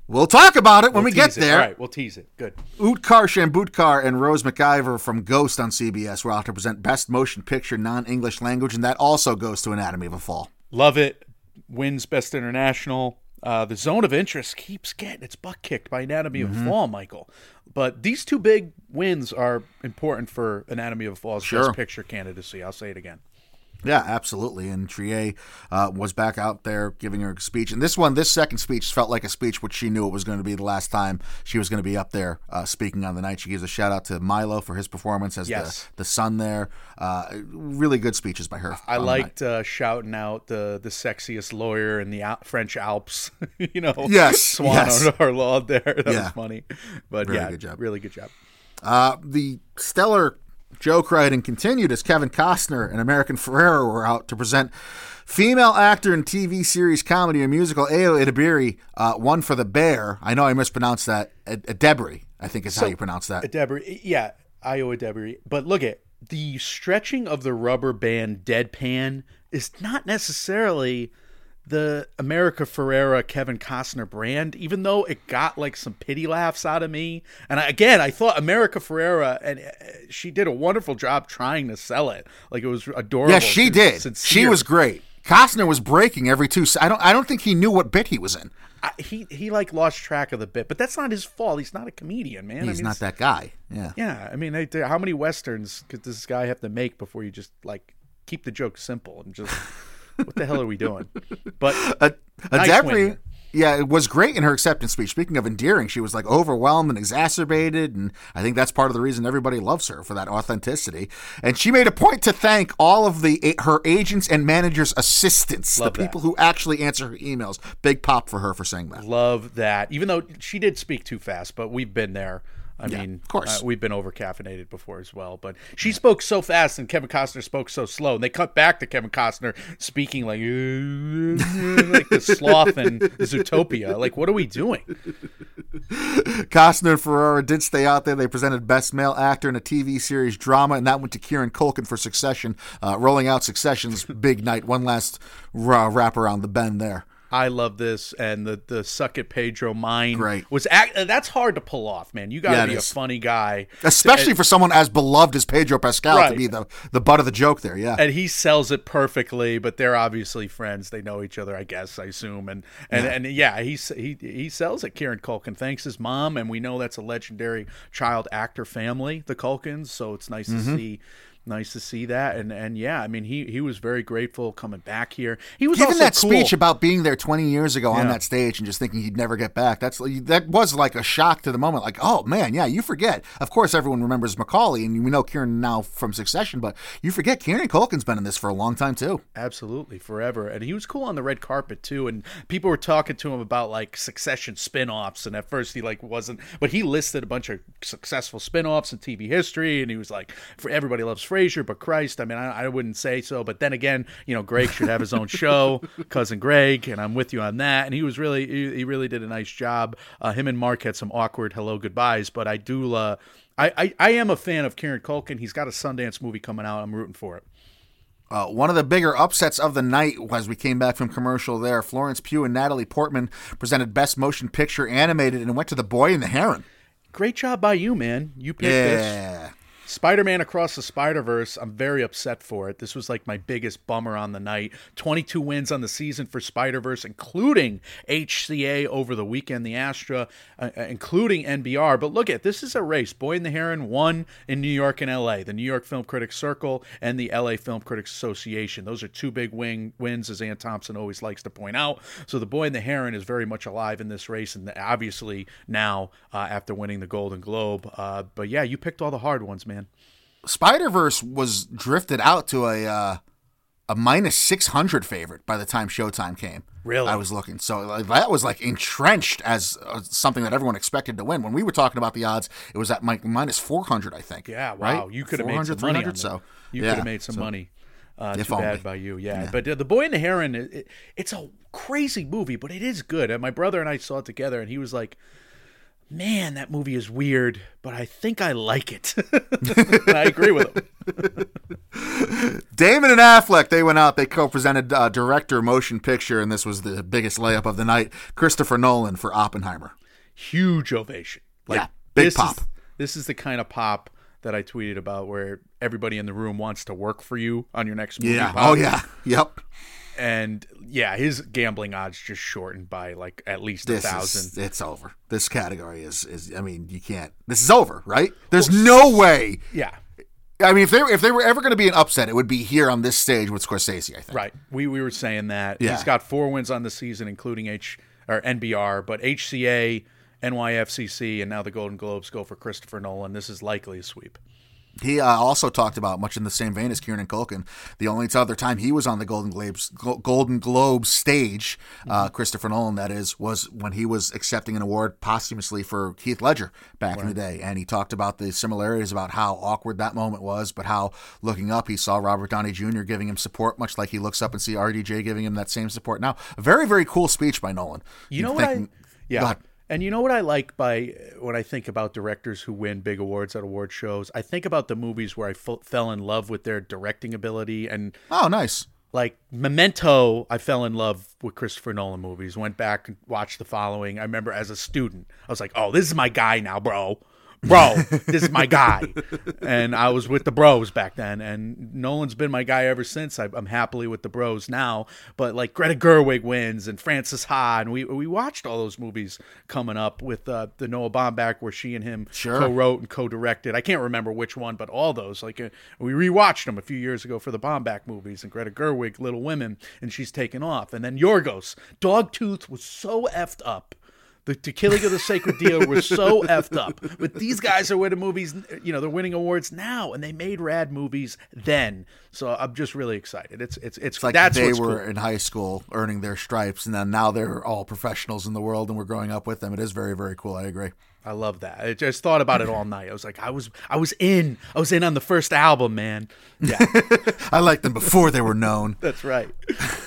we'll talk about it when We'll we get it. there All right, we'll tease it. Good. Utkarsh Ambudkar and Rose McIver from Ghost on CBS were out to present Best Motion Picture Non-English Language, and that also goes to Anatomy of a Fall. Love it. Wins Best International. Uh, the zone of interest keeps getting its butt kicked by Anatomy of Mm-hmm. a Fall, Michael. But these two big wins are important for Anatomy of a Fall's Sure. Best Picture candidacy. I'll say it again. Yeah, absolutely. And Triet uh, was back out there giving her speech. And this one, this second speech, felt like a speech which she knew it was going to be the last time she was going to be up there uh, speaking on the night. She gives a shout out to Milo for his performance as Yes. the, the son there. Uh, really good speeches by her. I on the night. liked uh, shouting out the the sexiest lawyer in the Al- French Alps. (laughs) you know, Yes, Swann yes. (laughs) Arlaud there. That Yeah. was funny. But yeah, good job. really good job. Uh, the stellar joke writing continued as Kevin Costner and America Ferrera were out to present female actor in TV series, comedy, and musical Ayo Edebiri uh, won for The Bear. I know I mispronounced that. Adebri, I think is how you pronounce that. Debris, yeah, Iowa Debris. But look at the stretching of the rubber band deadpan is not necessarily the America Ferrera Kevin Costner brand, even though it got like some pity laughs out of me. And I, again, I thought America Ferrera and uh, she did a wonderful job trying to sell it. Like it was adorable. Yeah, she did. She was great. Costner was breaking every two. I don't. I don't think he knew what bit he was in. I, he he like lost track of the bit, but that's not his fault. He's not a comedian, man. I He's mean, not that guy. Yeah. Yeah, I mean, they, they- how many westerns could this guy have to make before you just like keep the joke simple and just what the hell are we doing? (laughs) But A, a Nice win. yeah, it was great in her acceptance speech. Speaking of endearing, she was like overwhelmed and exacerbated, and I think that's part of the reason everybody loves her for that authenticity. And she made a point to thank all of the her agents and managers' assistants, Love the that. people who actually answer her emails. Big pop for her for saying that. love that. Even though she did speak too fast, but we've been there. I mean, of course. uh, we've been over caffeinated before as well. But she spoke so fast, and Kevin Costner spoke so slow, and they cut back to Kevin Costner speaking like (laughs) like the sloth in Zootopia. Like, what are we doing? Costner and Ferrera did stay out there. They presented Best Male Actor in a TV series drama, and that went to Kieran Culkin for Succession, uh, rolling out Succession's (laughs) big night. One last ra- wrap around the bend there. I love this, and the the suck it Pedro mine Great. was act, uh, that's hard to pull off, man. You got to Yeah, be a funny guy, Especially for someone as beloved as Pedro Pascal to be the, the butt of the joke there, yeah. and he sells it perfectly. But they're obviously friends; they know each other, I guess. I assume, and and and yeah, he he he sells it. Kieran Culkin thanks his mom, and we know that's a legendary child actor family, the Culkins. So it's nice Mm-hmm. to see. Nice to see that, and and yeah, I mean he he was very grateful coming back here. He was Given also that cool. speech about being there 20 years ago on that stage and just thinking he'd never get back, that's that was like a shock to the moment. Like, oh man, yeah, you forget. Of course, everyone remembers Macaulay, and we know Kieran now from Succession, but you forget Kieran Culkin's been in this for a long time too. Absolutely, forever. And he was cool on the red carpet too. And people were talking to him about like succession spin-offs. And at first he like wasn't but he listed a bunch of successful spin-offs in TV history and he was like, for everybody loves Frasier, but Christ, I mean I, I wouldn't say so. But then again, you know, Greg should have his own show, (laughs) cousin Greg, and I'm with you on that. And he was really he, he really did a nice job. Uh, him and Mark had some awkward hello goodbyes, but I do uh I, I, I am a fan of Kieran Culkin. He's got a Sundance movie coming out. I'm rooting for it. Uh, one of the bigger upsets of the night as we came back from commercial there. Florence Pugh and Natalie Portman presented Best Motion Picture Animated and went to The Boy and the Heron. Great job by you, man. You picked this. Spider Man Across the Spider Verse, I'm very upset for it. This was like my biggest bummer on the night. 22 wins on the season for Spider Verse, including HCA over the weekend, the Astra, uh, uh, including NBR. But look at this is a race. Boy and the Heron won in New York and LA, the New York Film Critics Circle and the LA Film Critics Association. Those are two big wing wins, as Anne Thompson always likes to point out. So the Boy and the Heron is very much alive in this race, and obviously now uh, after winning the Golden Globe. Uh, but yeah, you picked all the hard ones, man. Spider Verse was drifted out to a uh, a minus 600 favorite by the time Showtime came. Really? I was looking. So like, that was like entrenched as uh, something that everyone expected to win. When we were talking about the odds, it was at mi- minus 400, I think. Yeah, wow. Right? You could have made some money. So you yeah, could have made some so- money. Uh, too only. bad by you, yeah. But uh, the Boy and the Heron, it, it- it's a crazy movie, but it is good. And my brother and I saw it together, and he was like, "Man, that movie is weird, but I think I like it." (laughs) I agree with him. (laughs) Damon and Affleck, they went out. They co-presented uh, director motion picture, and this was the biggest layup of the night. Christopher Nolan for Oppenheimer. Huge ovation. Like, Yeah, big this pop. Is, this is the kind of pop that I tweeted about, where everybody in the room wants to work for you on your next movie. Yeah. pop. Oh yeah. Yep. And yeah, his gambling odds just shortened by like at least a This thousand. is it's over. This category is is. I mean, you can't. This is over, right? There's no way. yeah, I mean, if they if they were ever going to be an upset, it would be here on this stage with Scorsese. I think. right. We we were saying that Yeah. he's got four wins on the season, including H or NBR, but HCA, NYFCC, and now the Golden Globes go for Christopher Nolan. This is likely a sweep. He uh, also talked about much in the same vein as Kieran Culkin. The only other time he was on the Golden Globes Golden Globe stage, uh, Christopher Nolan, that is, was when he was accepting an award posthumously for Heath Ledger back in the day, and he talked about the similarities about how awkward that moment was, but how looking up he saw Robert Downey Jr. giving him support, much like he looks up and see RDJ giving him that same support. Now, a very very cool speech by Nolan. You You'd know what I? Yeah. And you know what I like by when I think about directors who win big awards at award shows? I think about the movies where I f- fell in love with their directing ability and Oh, nice. like Memento, I fell in love with Christopher Nolan movies. Went back and watched the following. I remember as a student, I was like, "Oh, this is my guy now, bro." Bro, this is my guy. And I was with the bros back then. And Nolan's been my guy ever since. I, I'm happily with the bros now. But like Greta Gerwig wins and Frances Ha. And we, we watched all those movies coming up with uh, the Noah Baumbach where she and him Sure. co wrote and co-directed. I can't remember which one, but all those. Like uh, we rewatched them a few years ago for the Baumbach movies and Greta Gerwig, Little Women, and she's taken off. And then Yorgos, Dogtooth was so effed up. The, the Killing of the Sacred Deer was so (laughs) effed up. But these guys are winning movies, you know, they're winning awards now, and they made rad movies then. So I'm just really excited. It's it's it's, It's like that's they were cool. in high school earning their stripes, and then now they're all professionals in the world, and we're growing up with them. It is very, very cool. I agree. I love that. I just thought about it all night. I was like, I was I was in. I was in on the first album, man. Yeah, (laughs) I liked them before they were known. (laughs) that's right.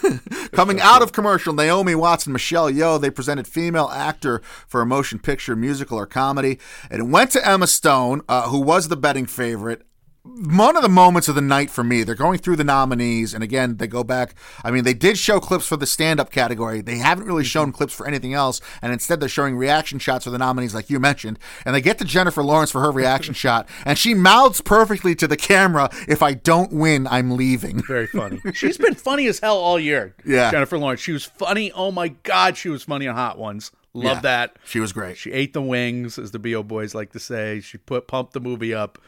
(laughs) Coming out of commercial, Naomi Watts and Michelle Yeoh, they presented female actor for a motion picture, musical, or comedy. And it went to Emma Stone, uh, who was the betting favorite. One of the moments of the night for me, they're going through the nominees, and again, they go back. I mean, they did show clips for the stand up category. They haven't really mm-hmm. shown clips for anything else, and instead, they're showing reaction shots for the nominees, like you mentioned. And they get to Jennifer Lawrence for her reaction (laughs) shot, and she mouths perfectly to the camera, If I don't win, I'm leaving. Very funny. (laughs) She's been funny as hell all year. Yeah. Jennifer Lawrence. She was funny. Oh my God, she was funny on Hot Ones. Love Yeah, that. She was great. She ate the wings, as the Bo boys like to say. She put pumped the movie up.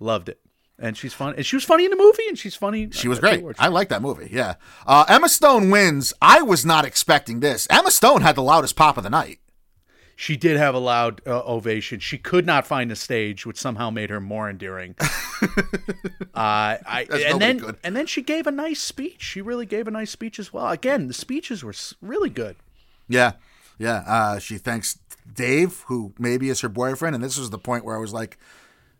Loved it. And she's fun. And she was funny in the movie, and she's funny. She was great. I like that movie. Yeah. Uh, Emma Stone wins. I was not expecting this. Emma Stone had the loudest pop of the night. She did have a loud uh, ovation. She could not find a stage, which somehow made her more endearing. (laughs) uh, I and then could. and then she gave a nice speech. She really gave a nice speech as well. Again, the speeches were really good. Yeah. Yeah. Uh, she thanks Dave, who maybe is her boyfriend. And this was the point where I was like,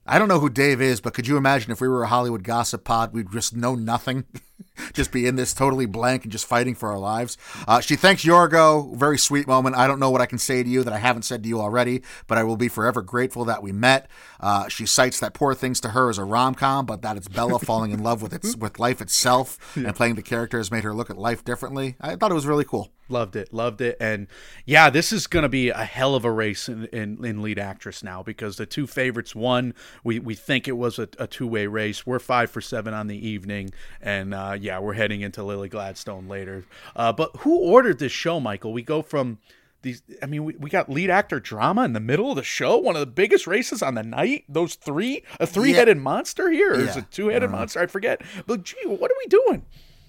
I don't know who Dave is, but could you imagine if we were a Hollywood gossip pod, we'd just know nothing, (laughs) (laughs) just be in this totally blank and just fighting for our lives. Uh, she thanks Yorgo, very sweet moment. I don't know what I can say to you that I haven't said to you already, but I will be forever grateful that we met. Uh, she cites that Poor Things to her as a rom com, but that it's Bella falling in love with its (laughs) with life itself and playing the character has made her look at life differently. I thought it was really cool. Loved it, loved it, and yeah, this is going to be a hell of a race in, in, in lead actress now because the two favorites won. We we think it was a, a two way race. We're five for seven on the evening, and uh, yeah, we're heading into Lily Gladstone later. Uh, but who ordered this show, Michael? We go from these. I mean, we, we got lead actor drama in the middle of the show. One of the biggest races on the night. Those three, a three headed monster here, or is Yeah. it two headed monster? I forget. But gee, what are we doing?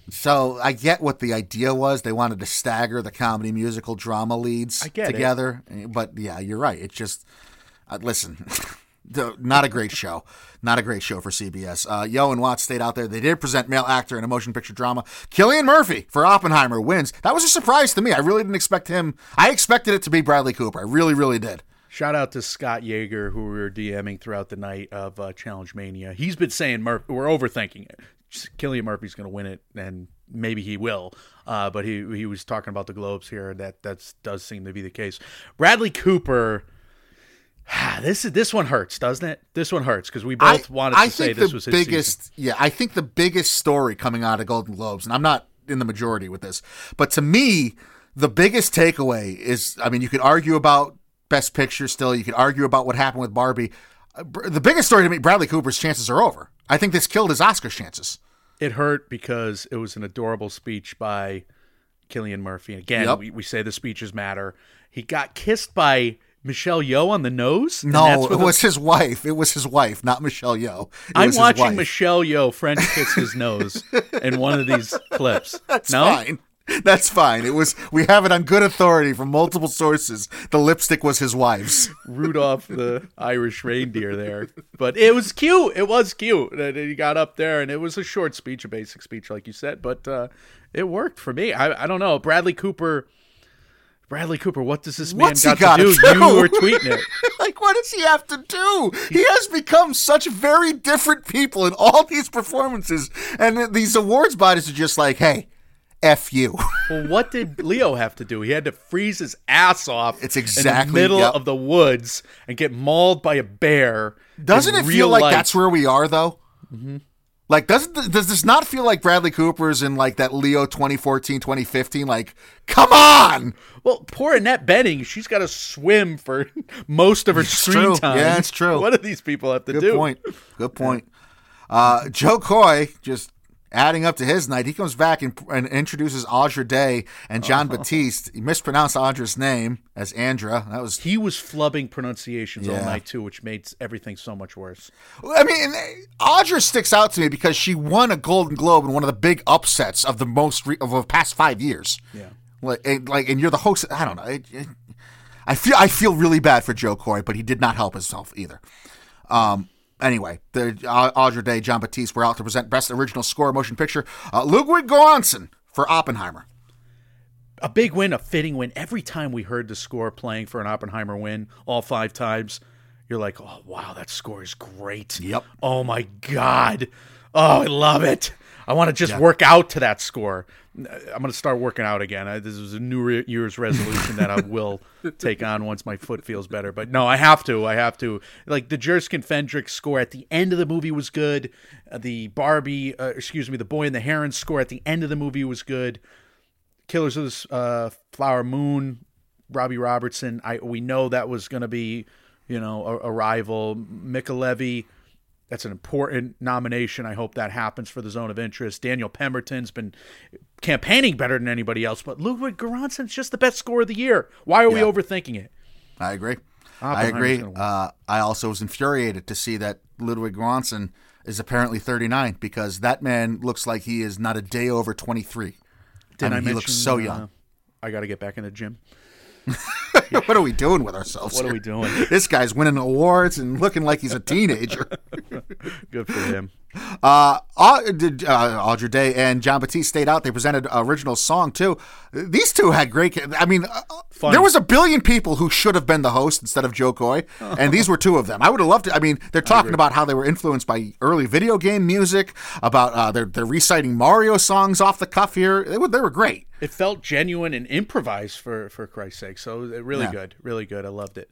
So I get what the idea was. They wanted to stagger the comedy, musical, drama leads get it. together. But yeah, you're right. It's just uh, listen. (laughs) Not a great show. Not a great show for CBS. Uh, Yeoh and Watts stayed out there. They did present male actor in a motion picture drama. Cillian Murphy for Oppenheimer wins. That was a surprise to me. I really didn't expect him. I expected it to be Bradley Cooper. I really, really did. Shout out to Scott Yeager, who we were DMing throughout the night of uh, Challenge Mania. He's been saying Mur- we're overthinking it. Cillian Murphy's going to win it, and maybe he will. Uh, but he he was talking about the Globes here. That that does seem to be the case. Bradley Cooper. (sighs) This is this one hurts, doesn't it? This one hurts because we both wanted to I say this was his biggest. season. Yeah, I think the biggest story coming out of Golden Globes, and I'm not in the majority with this, but to me, the biggest takeaway is. I mean, you could argue about Best Picture still. You could argue about what happened with Barbie. Uh, The biggest story to me, Bradley Cooper's chances are over. I think this killed his Oscar chances. It hurt because it was an adorable speech by Cillian Murphy. Again, Yep. we, we say the speeches matter. He got kissed by Michelle Yeoh on the nose. No, it where the- was his wife. It was his wife, not Michelle Yeoh. It I'm was watching. Michelle Yeoh French (laughs) kiss his nose in one of these clips. That's no, fine. That's fine. It was. We have it on good authority from multiple sources. The lipstick was his wife's. Rudolph the Irish reindeer there, but it was cute. It was cute he got up there, and it was a short speech, a basic speech, like you said, but uh, it worked for me. I, I don't know, Bradley Cooper. Bradley Cooper, what does this man What's got to do? do? You were tweeting it. (laughs) like, what does he have to do? He has become such very different people in all these performances, and these awards bodies are just like, hey, f you. (laughs) Well, what did Leo have to do? He had to freeze his ass off. It's exactly in the middle yep. of the woods and get mauled by a bear. Doesn't it feel like life. that's where we are, though? Mm-hmm. Like, doesn't does this not feel like Bradley Cooper's in like that Leo 2014, 2015? Like, come on! Well, poor Annette Bening, she's got to swim for (laughs) most of her screen true. time. Yeah, it's true. What do these people have to Good do? Good point. Good point. Uh, Jo Koy just adding up to his night. He comes back and, and introduces Audra Day and Jon Batiste. He mispronounced Audra's name as Andra. That was. He was flubbing pronunciations all night too, which made everything so much worse. I mean, Audra sticks out to me because she won a Golden Globe in one of the big upsets of the most re- of the past five years. Yeah. Like, and, like, and you're the host. I don't know. It- it- I feel I feel really bad for Jo Koy, but he did not help himself either. Um. Anyway, the uh, Audra Day, Jon Batiste were out to present Best Original Score Motion Picture. Uh, Ludwig Göransson for Oppenheimer. A big win, a fitting win. Every time we heard the score playing for an Oppenheimer win, all five times, you're like, oh, wow, that score is great. Yep. Oh, my God. Oh, I love it. I want to just work out to that score. I'm going to start working out again. I, this is a New Re- Year's resolution that I will (laughs) take on once my foot feels better. But no, I have to. I have to. Like the Jerskin Fendrix score at the end of the movie was good. Uh, the Barbie, uh, excuse me, the Boy and the Heron score at the end of the movie was good. Killers of the uh, Flower Moon, Robbie Robertson. I we know that was going to be, you know, a, a rival. Levi, that's an important nomination. I hope that happens for the Zone of Interest. Daniel Pemberton's been campaigning better than anybody else, but Ludwig Göransson's just the best score of the year. Why are we overthinking it? I agree. I agree. Uh, I also was infuriated to see that Ludwig Göransson is apparently 39 because that man looks like he is not a day over 23. Did I, I mean, he looks mention, so uh, young. I got to get back in the gym. (laughs) (laughs) what are we doing with ourselves? What are we doing? (laughs) This guy's winning awards and looking like he's a teenager. (laughs) Good for him. Uh, uh, Audra Day and Jon Batiste stayed out. They presented original song too. These two had great. I mean, uh, there was a billion people who should have been the host instead of Jo Koy, and these were two of them. I would have loved it. I mean, they're talking about how they were influenced by early video game music. About uh, they're they're reciting Mario songs off the cuff here. They were they were great. It felt genuine and improvised for for Christ's sake. So uh, really Yeah. good, really good. I loved it.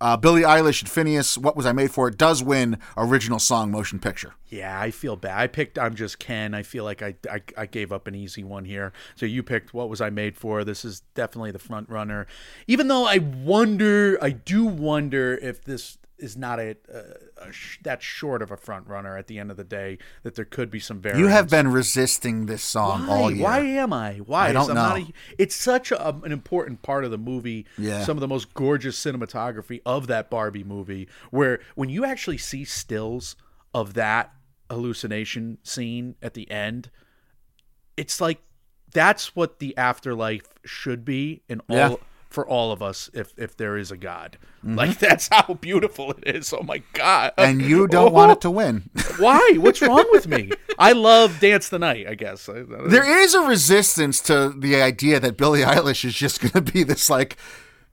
Uh, Billie Eilish and Finneas, "What Was I Made For?" It does win original song motion picture. Yeah, I feel bad. I picked I'm just Ken. I feel like I, I I gave up an easy one here. So you picked what was I made for? This is definitely the front runner. Even though I wonder, I do wonder if this is not a, a, a sh- that short of a front runner at the end of the day. That there could be some variance. You have been resisting this song Why? all year. Why am I? Why? I don't I'm not know. a- it's such a, an important part of the movie. Yeah. Some of the most gorgeous cinematography of that Barbie movie, where when you actually see stills of that hallucination scene at the end, it's like that's what the afterlife should be in all Yeah. For all of us if if there is a God. Like (laughs) that's how beautiful it is. Oh my God! Mm-hmm. and you don't want it to win. (laughs) Why? What's wrong with me? I love Dance the Night. I guess There is a resistance to the idea that Billie Eilish is just going to be this like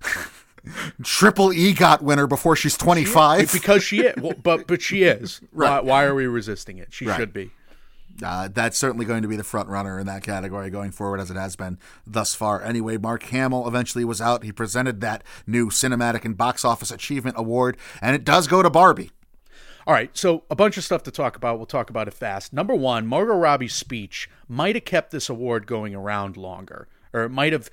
(laughs) triple EGOT winner before she's 25. because she is. Well, but but she is. Right. Why, why are we resisting it? She Right. should be. Uh, that's certainly going to be the front runner in that category going forward, as it has been thus far. Anyway, Mark Hamill eventually was out. He presented that new Cinematic and Box Office Achievement Award, and it does go to Barbie. All right, so a bunch of stuff to talk about. We'll talk about it fast. Number one, Margot Robbie's speech might have kept this award going around longer, or it might have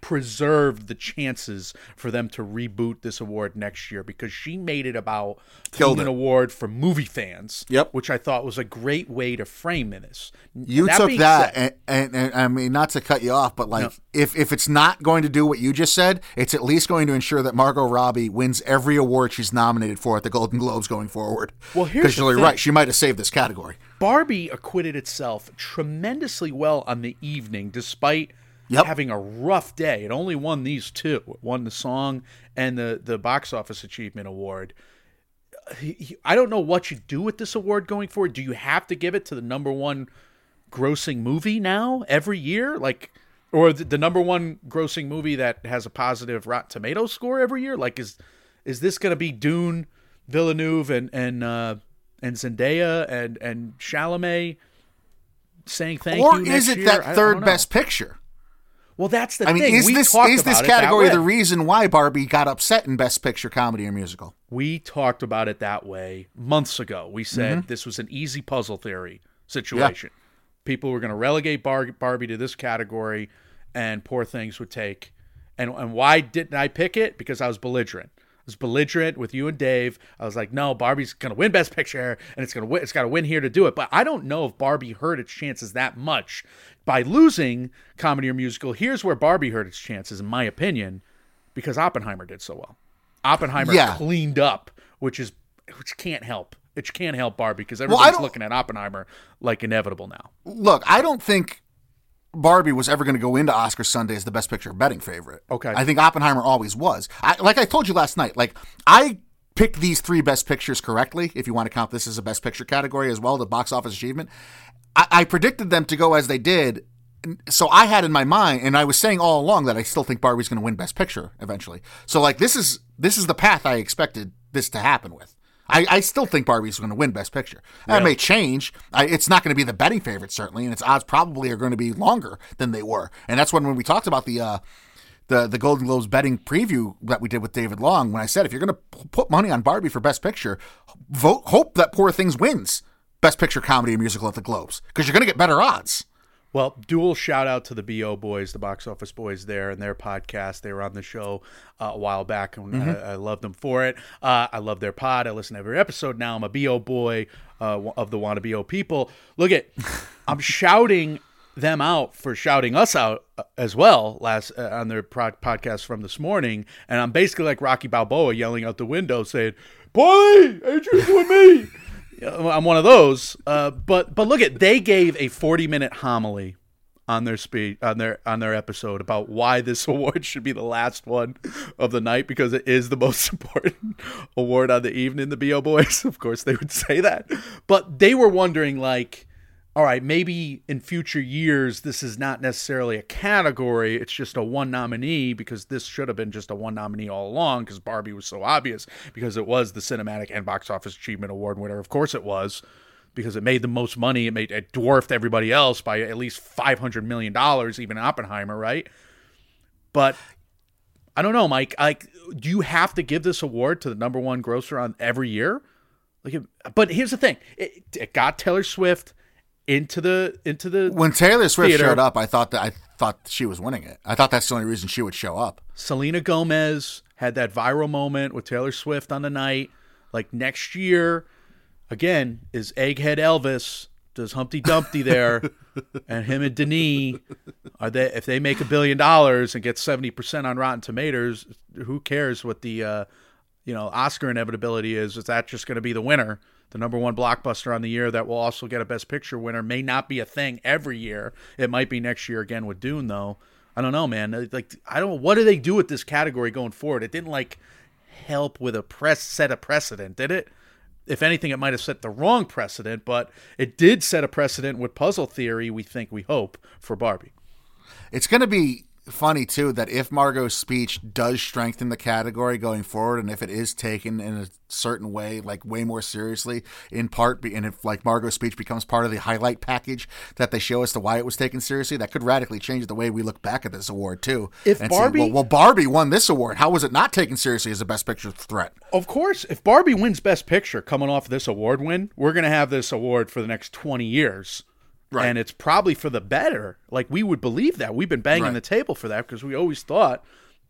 preserved the chances for them to reboot this award next year because she made it about Killed an award for movie fans. Yep. which I thought was a great way to frame this. You That took that, said- and, and, and I mean, not to cut you off, but like, if, if it's not going to do what you just said, it's at least going to ensure that Margot Robbie wins every award she's nominated for at the Golden Globes going forward. Well, here's because you're thing. right, she might have saved this category. Barbie acquitted itself tremendously well on the evening, despite Yep. having a rough day. It only won these two. It won the song and the, the box office achievement award. He- he- I don't know what you do with this award going forward. Do you have to give it to the number one grossing movie now every year? Like, or the, the number one grossing movie that has a positive Rotten Tomato score every year? Like, is is this going to be Dune, Villeneuve, and and uh, and Zendaya and and Chalamet saying thank or you? Or is it year? That third best picture? Well, that's the thing. I mean, thing. is we this is this about it that category the reason why Barbie got upset in Best Picture Comedy or Musical? We talked about it that way months ago. We said Mm-hmm. this was an easy puzzle theory situation. People were going to relegate Bar- Barbie to this category, and poor things would take. And and why didn't I pick it? Because I was belligerent. I was belligerent with you and Dave. I was like, no, Barbie's going to win Best Picture, and it's going to win. It's got to win here to do it. But I don't know if Barbie hurt its chances that much by losing comedy or musical. Here's where Barbie hurt its chances, in my opinion, because Oppenheimer did so well. Oppenheimer Yeah. cleaned up, which is which can't help. It can't help Barbie because everybody's don't- looking at Oppenheimer like inevitable now. Look, I don't think Barbie was ever going to go into Oscar Sunday as the Best Picture betting favorite. Okay. I think Oppenheimer always was. I, like I told you last night, like I picked these three Best Pictures correctly. If you want to count this as a Best Picture category as well, the box office achievement, I, I predicted them to go as they did. So I had in my mind, and I was saying all along that I still think Barbie's going to win Best Picture eventually. So like this is this is the path I expected this to happen with. I, I still think Barbie's going to win Best Picture. That may change. I, it's not going to be the betting favorite certainly, and its odds probably are going to be longer than they were. And that's when when we talked about the uh, the the Golden Globes betting preview that we did with David Long. When I said if you're going to put money on Barbie for Best Picture, vote hope that Poor Things wins Best Picture comedy and musical at the Globes because you're going to get better odds. Well, dual shout out to the BO boys, the box office boys there and their podcast. They were on the show uh, a while back, and I, I love them for it. Uh, I love their pod. I listen to every episode now. I'm a BO boy uh, of the Wanna BO people. Look at, (laughs) I'm shouting them out for shouting us out uh, as well last uh, on their prod- podcast from this morning, and I'm basically like Rocky Balboa yelling out the window saying, "Boy, Adrian's with me." (laughs) I'm one of those. Uh, but but look at they gave a 40 minute homily on their speech on their on their episode about why this (laughs) award should be the last one of the night because it is the most (laughs) important award on the evening. The Bo Boys, (laughs) of course, they would say that, but they were wondering like. All right, maybe in future years this is not necessarily a category, it's just a one nominee because this should have been just a one nominee all along because Barbie was so obvious because it was the cinematic and box office achievement award winner. Of course it was because it made the most money. It made it dwarfed everybody else by at least five hundred million dollars, even Oppenheimer, right? But I don't know, Mike. Like, do you have to give this award to the number one grosser on every year? Like, but here's the thing: it, it got Taylor Swift into the into the When Taylor Swift Theater. showed up, I thought that I thought she was winning it. I thought that's the only reason she would show up. Selena Gomez had that viral moment with Taylor Swift on the night. Like next year, again, is Egghead Elvis does Humpty Dumpty there, (laughs) and him and Denis are they if they make a billion dollars and get seventy percent on Rotten Tomatoes, who cares what the uh, you know Oscar inevitability is? Is that just going to be the winner? The number one blockbuster on the year that will also get a Best Picture winner may not be a thing every year. It might be next year again with Dune, though. I don't know, man. Like I don't. What do they do with this category going forward? It didn't like help with a press set a precedent, did it? If anything, it might have set the wrong precedent, but it did set a precedent with puzzle theory. We think, we hope for Barbie. It's going to be funny too that if Margot's speech does strengthen the category going forward, and if it is taken in a certain way, like way more seriously, in part, and if like Margot's speech becomes part of the highlight package that they show as to why it was taken seriously, that could radically change the way we look back at this award too. If And say, Barbie- well, well, Barbie won this award. How was it not taken seriously as a Best Picture threat? Of course, if Barbie wins Best Picture coming off this award win, we're going to have this award for the next 20 years. Right. And it's probably for the better. Like, we would believe that. We've been banging Right. the table for that because we always thought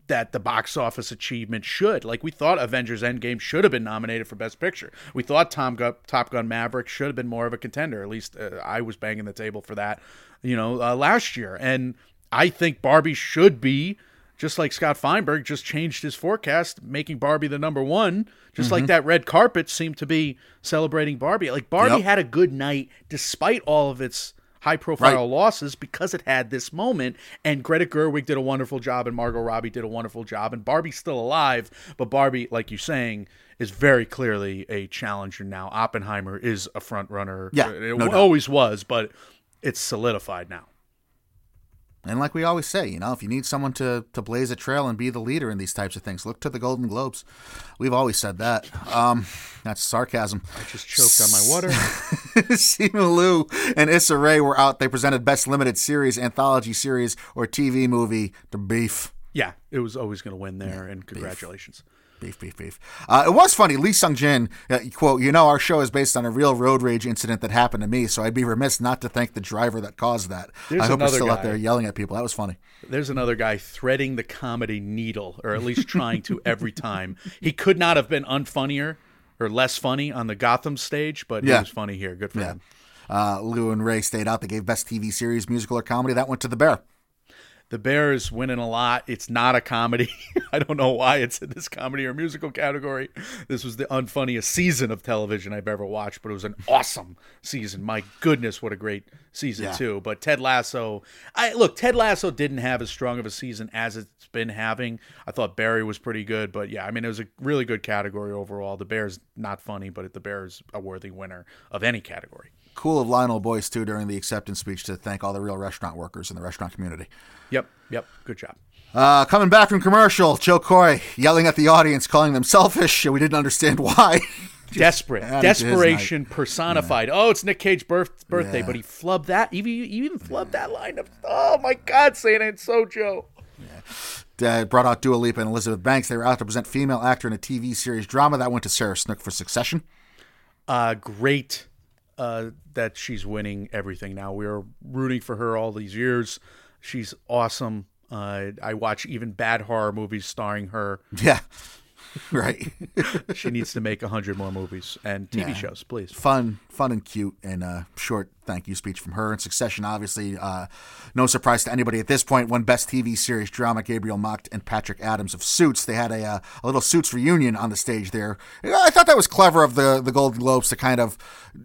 that the box office achievement should. Like, we thought Avengers Endgame should have been nominated for Best Picture. We thought Tom Gun, Top Gun Maverick should have been more of a contender. At least uh, I was banging the table for that, you know, uh, last year. And I think Barbie should be just like Scott Feinberg just changed his forecast, making Barbie the number one, just like mm-hmm. that red carpet seemed to be celebrating Barbie. Like Barbie Yep. had a good night despite all of its high profile Right. losses because it had this moment. And Greta Gerwig did a wonderful job, and Margot Robbie did a wonderful job, and Barbie's still alive. But Barbie, like you're saying, is very clearly a challenger now. Oppenheimer is a front runner. Yeah, it no doubt. always was, but it's solidified now. And like we always say, you know, if you need someone to to blaze a trail and be the leader in these types of things, look to the Golden Globes. We've always said that. Um, that's sarcasm. I just choked on my water. (laughs) Simu Liu and Issa Rae were out. They presented Best Limited Series, Anthology Series, or TV Movie. The beef. Yeah, it was always going to win there, and congratulations. Beef, beef, beef. Uh, it was funny. Lee Sung Jin, uh, quote, You know, our show is based on a real road rage incident that happened to me, so I'd be remiss not to thank the driver that caused that. There's I hope he's still out there yelling at people. That was funny. There's another guy threading the comedy needle, or at least trying to every time. He could not have been unfunnier or less funny on the Gotham stage, but he was funny here. Good for Yeah. him. Uh, Liu and Rae stayed out. They gave Best TV Series, Musical, or Comedy. That went to The Bear. The Bears winning a lot. It's not a comedy. (laughs) I don't know why it's in this comedy or musical category. This was the unfunniest season of television I've ever watched, but it was an awesome season. My goodness, what a great season Yeah. too. But Ted Lasso, I look, Ted Lasso didn't have as strong of a season as it's been having. I thought Barry was pretty good, but yeah, I mean it was a really good category overall. The Bears not funny, but the Bears a worthy winner of any category. Cool of Lionel Boyce, too, during the acceptance speech to thank all the real restaurant workers in the restaurant community. Yep, yep, good job. Uh, coming back from commercial, Jo Koy yelling at the audience, calling them selfish. We didn't understand why. (laughs) desperate added to his desperation personified oh it's nick cage's birth, birthday Yeah. but he flubbed that even even flubbed that line of oh my god saying it so Jo uh, brought out Dua Lipa and Elizabeth Banks. They were out to present female actor in a TV series drama. That went to Sarah Snook for Succession. uh great uh that she's winning everything. Now we are rooting for her all these years. She's awesome. Uh i watch even bad horror movies starring her. (laughs) Yeah, (laughs) right. (laughs) she needs to make a hundred more movies and tv Yeah. shows please fun, fun and cute, and a short thank you speech from her. In Succession, obviously, uh, no surprise to anybody at this point. Won Best TV Series Drama. Gabriel Macht and Patrick Adams of Suits. They had a, uh, a little Suits reunion on the stage there. I thought that was clever of the the Golden Globes to kind of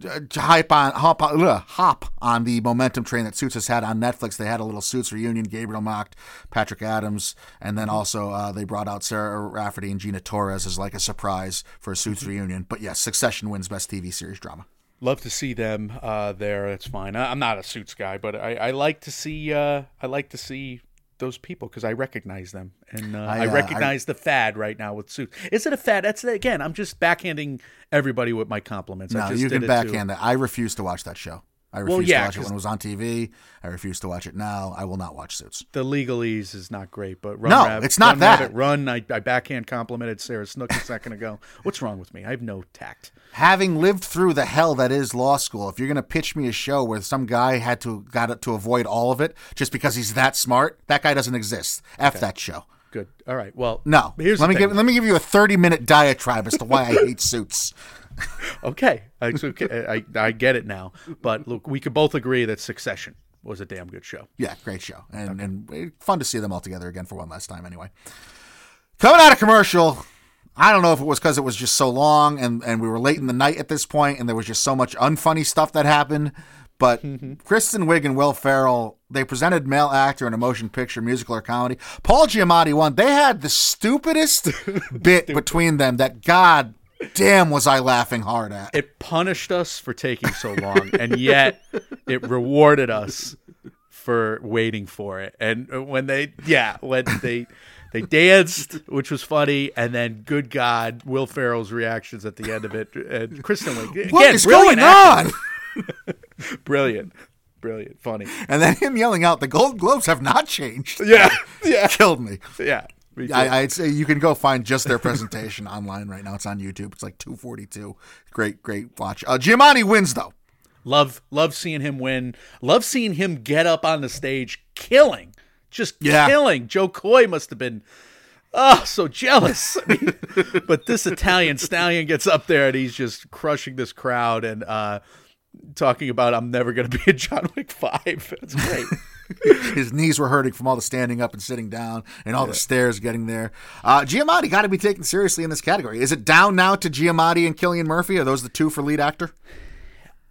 uh, hype on hop on, ugh, hop on the momentum train that Suits has had on Netflix. They had a little Suits reunion. Gabriel Macht, Patrick Adams, and then also uh, they brought out Sarah Rafferty and Gina Torres as is like a surprise for a Suits reunion. But yes, Succession wins Best TV Series Drama. love to see them uh, there. That's fine. I, I'm not a suits guy, but I, I like to see uh, I like to see those people because I recognize them and uh, I, I, uh, recognize the fad right now with suits. Is it a fad? That's again. I'm just backhanding everybody with my compliments. I No, you can backhand that. I refuse to watch that show. I refuse yeah, to watch it when it was on TV. I refuse to watch it now. I will not watch Suits. The legalese is not great, but run No, it's not Run that. Rabbit, run. I, I backhand complimented Sarah Snook a second ago. What's wrong with me? I have no tact. Having lived through the hell that is law school, if you're going to pitch me a show where some guy had to got to avoid all of it just because he's that smart, that guy doesn't exist. F that show. Good. All right. Well, No. Here's let me thing. give let me give you a 30 minute diatribe as to why I hate Suits. (laughs) Okay, it's okay. I, I get it now. But look, we could both agree that Succession was a damn good show. Yeah, great show. And and eh, fun to see them all together again for one last time anyway. Coming out of commercial, I don't know if it was because it was just so long and, and we were late in the night at this point and there was just so much unfunny stuff that happened. But (laughs) Kristen Wiig and Will Ferrell, they presented male actor in a motion picture, musical, or comedy. Paul Giamatti won. They had the stupidest (laughs) bit between them that God damn was I laughing hard at. It punished us for taking so long, and yet it rewarded us for waiting for it. And when they, yeah, when they they danced, which was funny, and then good God, Will Ferrell's reactions at the end of it, and Kristen Wiig again, What is going acting. on? (laughs) Brilliant, brilliant, funny. And then him yelling out, "The Golden Globes have not changed." Yeah, (laughs) yeah, killed me. yeah. I, I'd say you can go find just their presentation (laughs) online right now. It's on YouTube. It's like 242. Great, great watch. Uh, Giamatti wins though. Love love seeing him win. Love seeing him get up on the stage killing. Just Yeah. killing. Jo Koy must have been oh so jealous. I mean, (laughs) but this Italian stallion gets up there and he's just crushing this crowd and uh talking about I'm never gonna be a John Wick five. That's great. (laughs) (laughs) His knees were hurting from all the standing up and sitting down and all the stairs getting there. Uh, Giamatti got to be taken seriously in this category. Is it down now to Giamatti and Cillian Murphy? Are those the two for lead actor?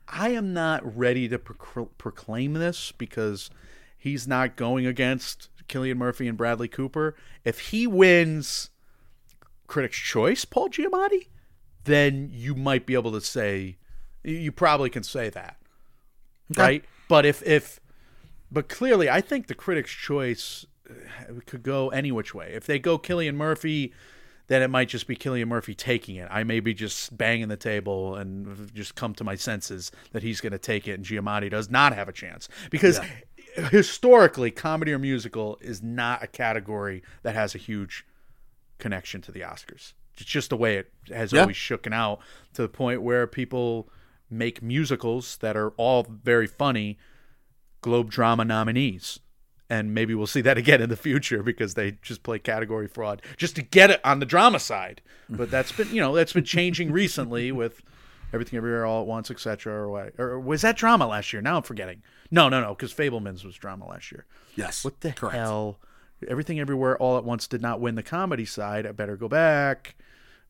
I am not ready to procl- proclaim this because he's not going against Cillian Murphy and Bradley Cooper. If he wins Critics' Choice, Paul Giamatti, then you might be able to say, you probably can say that, right? But if if, but clearly, I think the Critics' Choice uh, could go any which way. If they go Cillian Murphy, then it might just be Cillian Murphy taking it. I may be just banging the table and just come to my senses that he's going to take it, and Giamatti does not have a chance because historically, comedy or musical is not a category that has a huge connection to the Oscars. It's just the way it has Yeah. always shooken out to the point where people make musicals that are all very funny Globe Drama nominees. And maybe we'll see that again in the future because they just play category fraud just to get it on the drama side. But that's been, you know, that's been changing (laughs) recently with everything everywhere all at once, etc. Or, what- or was that drama last year? Now I'm forgetting. No, no, no, because Fabelmans was drama last year. Yes. What the correct. hell? Everything Everywhere All at Once did not win the comedy side. I better go back.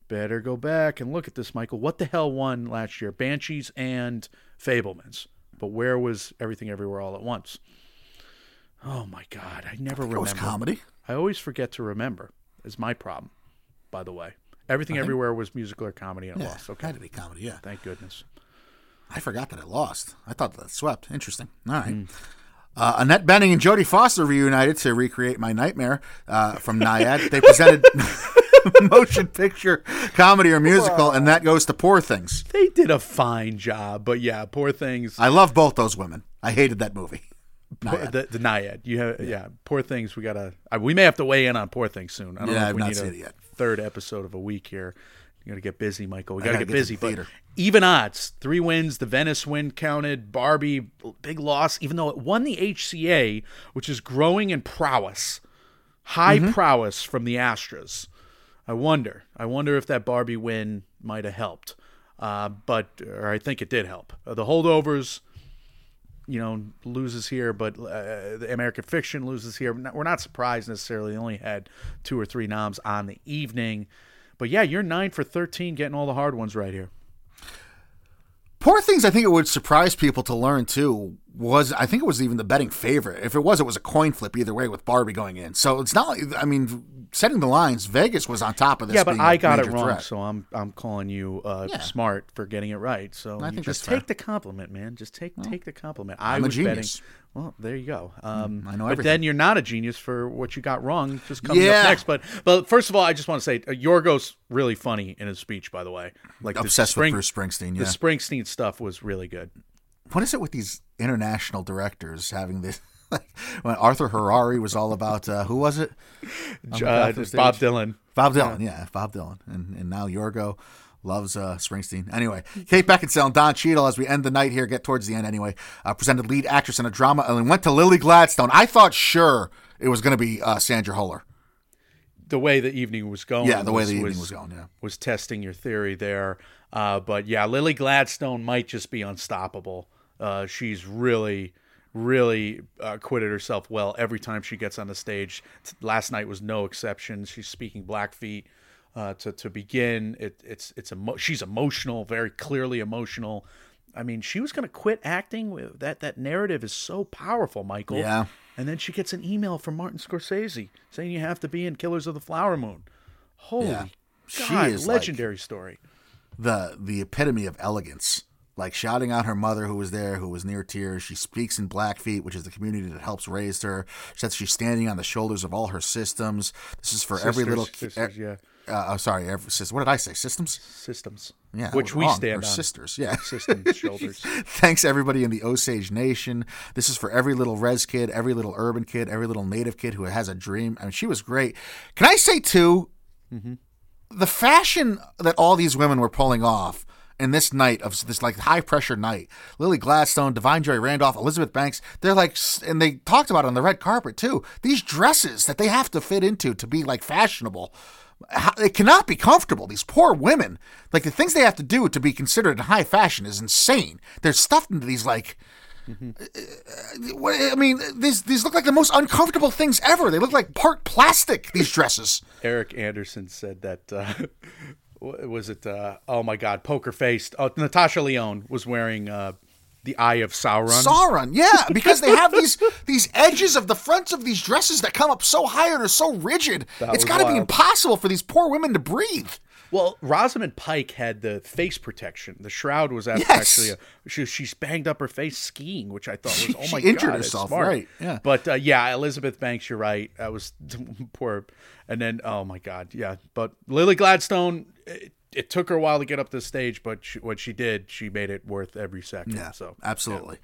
Better go back and look at this, Michael. What the hell won last year? Banshees and Fabelmans. But where was Everything Everywhere All at Once? Oh my God, I never It remember. was comedy. I always forget to remember. Is my problem, by the way. Everything Everywhere was musical or comedy and it Yeah, lost. Okay, had to be comedy. Yeah, thank goodness. I forgot that it lost. I thought that swept. Interesting. All right. Hmm. Uh, Annette Bening and Jodie Foster reunited to recreate my nightmare uh, from Nyad. They presented (laughs) (laughs) motion picture, comedy, or musical, and that goes to Poor Things. They did a fine job, but yeah, poor things. I love both those women. I hated that movie. Poor- the, the Nyad. You have yeah. Poor things. We gotta. We may have to weigh in on poor things soon. I don't Yeah, know if I've we not need seen a it yet. third episode of a week here. You gotta get busy, Michael. We gotta, gotta get get busy. the But even odds. Three wins. The Venice win counted. Barbie big loss. Even though it won the HCA, which is growing in prowess, high Mm-hmm. prowess from the Astros. I wonder. I wonder if that Barbie win might have helped. Uh, but or I think it did help. Uh, the holdovers you know, loses here, but uh, the American Fiction loses here. We're not, surprised necessarily. They only had two or three noms on the evening. But yeah, you're nine for 13 getting all the hard ones right here. Poor Things, I think it would surprise people to learn too. Was I think it was even the betting favorite. If it was, it was a coin flip either way with Barbie going in. So it's not I mean, setting the lines, Vegas was on top of this. yeah, but I got it wrong, threat. so I'm I'm calling you uh, Yeah. smart for getting it right. So I think just that's fair. take the compliment, man. Just take take the compliment. I I'm a was genius. betting. Well, there you go. Um, I know but everything. then you're not a genius for what you got wrong. Just coming Yeah. up next. But but first of all, I just want to say uh, Yorgos really funny in his speech. By the way, like Obsessed Spring- with Bruce Springsteen. The Springsteen stuff was really good. what is it with these international directors having this? (laughs) When Arthur Harari was all about uh, who was it? Uh, Bob? Dylan. Bob Dylan, yeah, Bob Dylan, and and now Yorgo loves uh, Springsteen. Anyway, Kate Beckinsale and Don Cheadle, as we end the night here, get towards the end anyway, uh, presented lead actress in a drama and went to Lily Gladstone. I thought sure it was going to be uh, Sandra Huller. The way the evening was going. Yeah, the way was- the evening was- was going. Yeah, was testing your theory there. Uh, but yeah, Lily Gladstone might just be unstoppable. Uh, she's really, really uh, acquitted herself well every time she gets on the stage. Last night was no exception. She's speaking Blackfeet uh, to to begin. It, it's it's emo- she's emotional, very clearly emotional. I mean, she was going to quit acting. That that narrative is so powerful, Michael. Yeah. And then she gets an email from Martin Scorsese saying you have to be in Killers of the Flower Moon. Holy Yeah. She God, is like- legendary story. the the epitome of elegance. Like shouting out her mother who was there, who was near tears. She speaks in Blackfeet, which is the community that helps raise her. She says she's standing on the shoulders of all her systems. This is for every little. ki- sisters, yeah. Uh, oh, sorry, every, sis- what did I say? Systems? Systems. Yeah, Which we wrong. stand Or on. Sisters, yeah. Systems (laughs) shoulders. Thanks everybody in the Osage Nation. This is for every little res kid, every little urban kid, every little native kid who has a dream. I mean, she was great. Can I say too, the fashion that all these women were pulling off in this night of this like high pressure night, Lily Gladstone, Da'Vine Joy Randolph, Elizabeth Banks, they're like, and they talked about it on the red carpet too. These dresses that they have to fit into to be like fashionable. how- They cannot be comfortable. These poor women, like the things they have to do to be considered in high fashion, is insane. They're stuffed into these like what- I mean, these these look like the most uncomfortable things ever. They look like part plastic. These dresses. Eric Anderson said that. Uh, was it? Uh, oh my God, poker faced. Oh, Natasha Lyonne was wearing uh, the Eye of Sauron. Sauron, yeah, (laughs) because they have these these edges of the fronts of these dresses that come up so high and are so rigid. That it's was got to be impossible for these poor women to breathe. Well, Rosamund Pike had the face protection. The shroud was Yes. actually a, she she's banged up her face skiing, which I thought was oh She my injured god, it's herself, smart. right, yeah. But uh, yeah, Elizabeth Banks, you're right. I was (laughs) poor, and then oh my god, yeah. But Lily Gladstone, it, took her a while to get up the stage, but she, what she did, she made it worth every second. Yeah, so absolutely.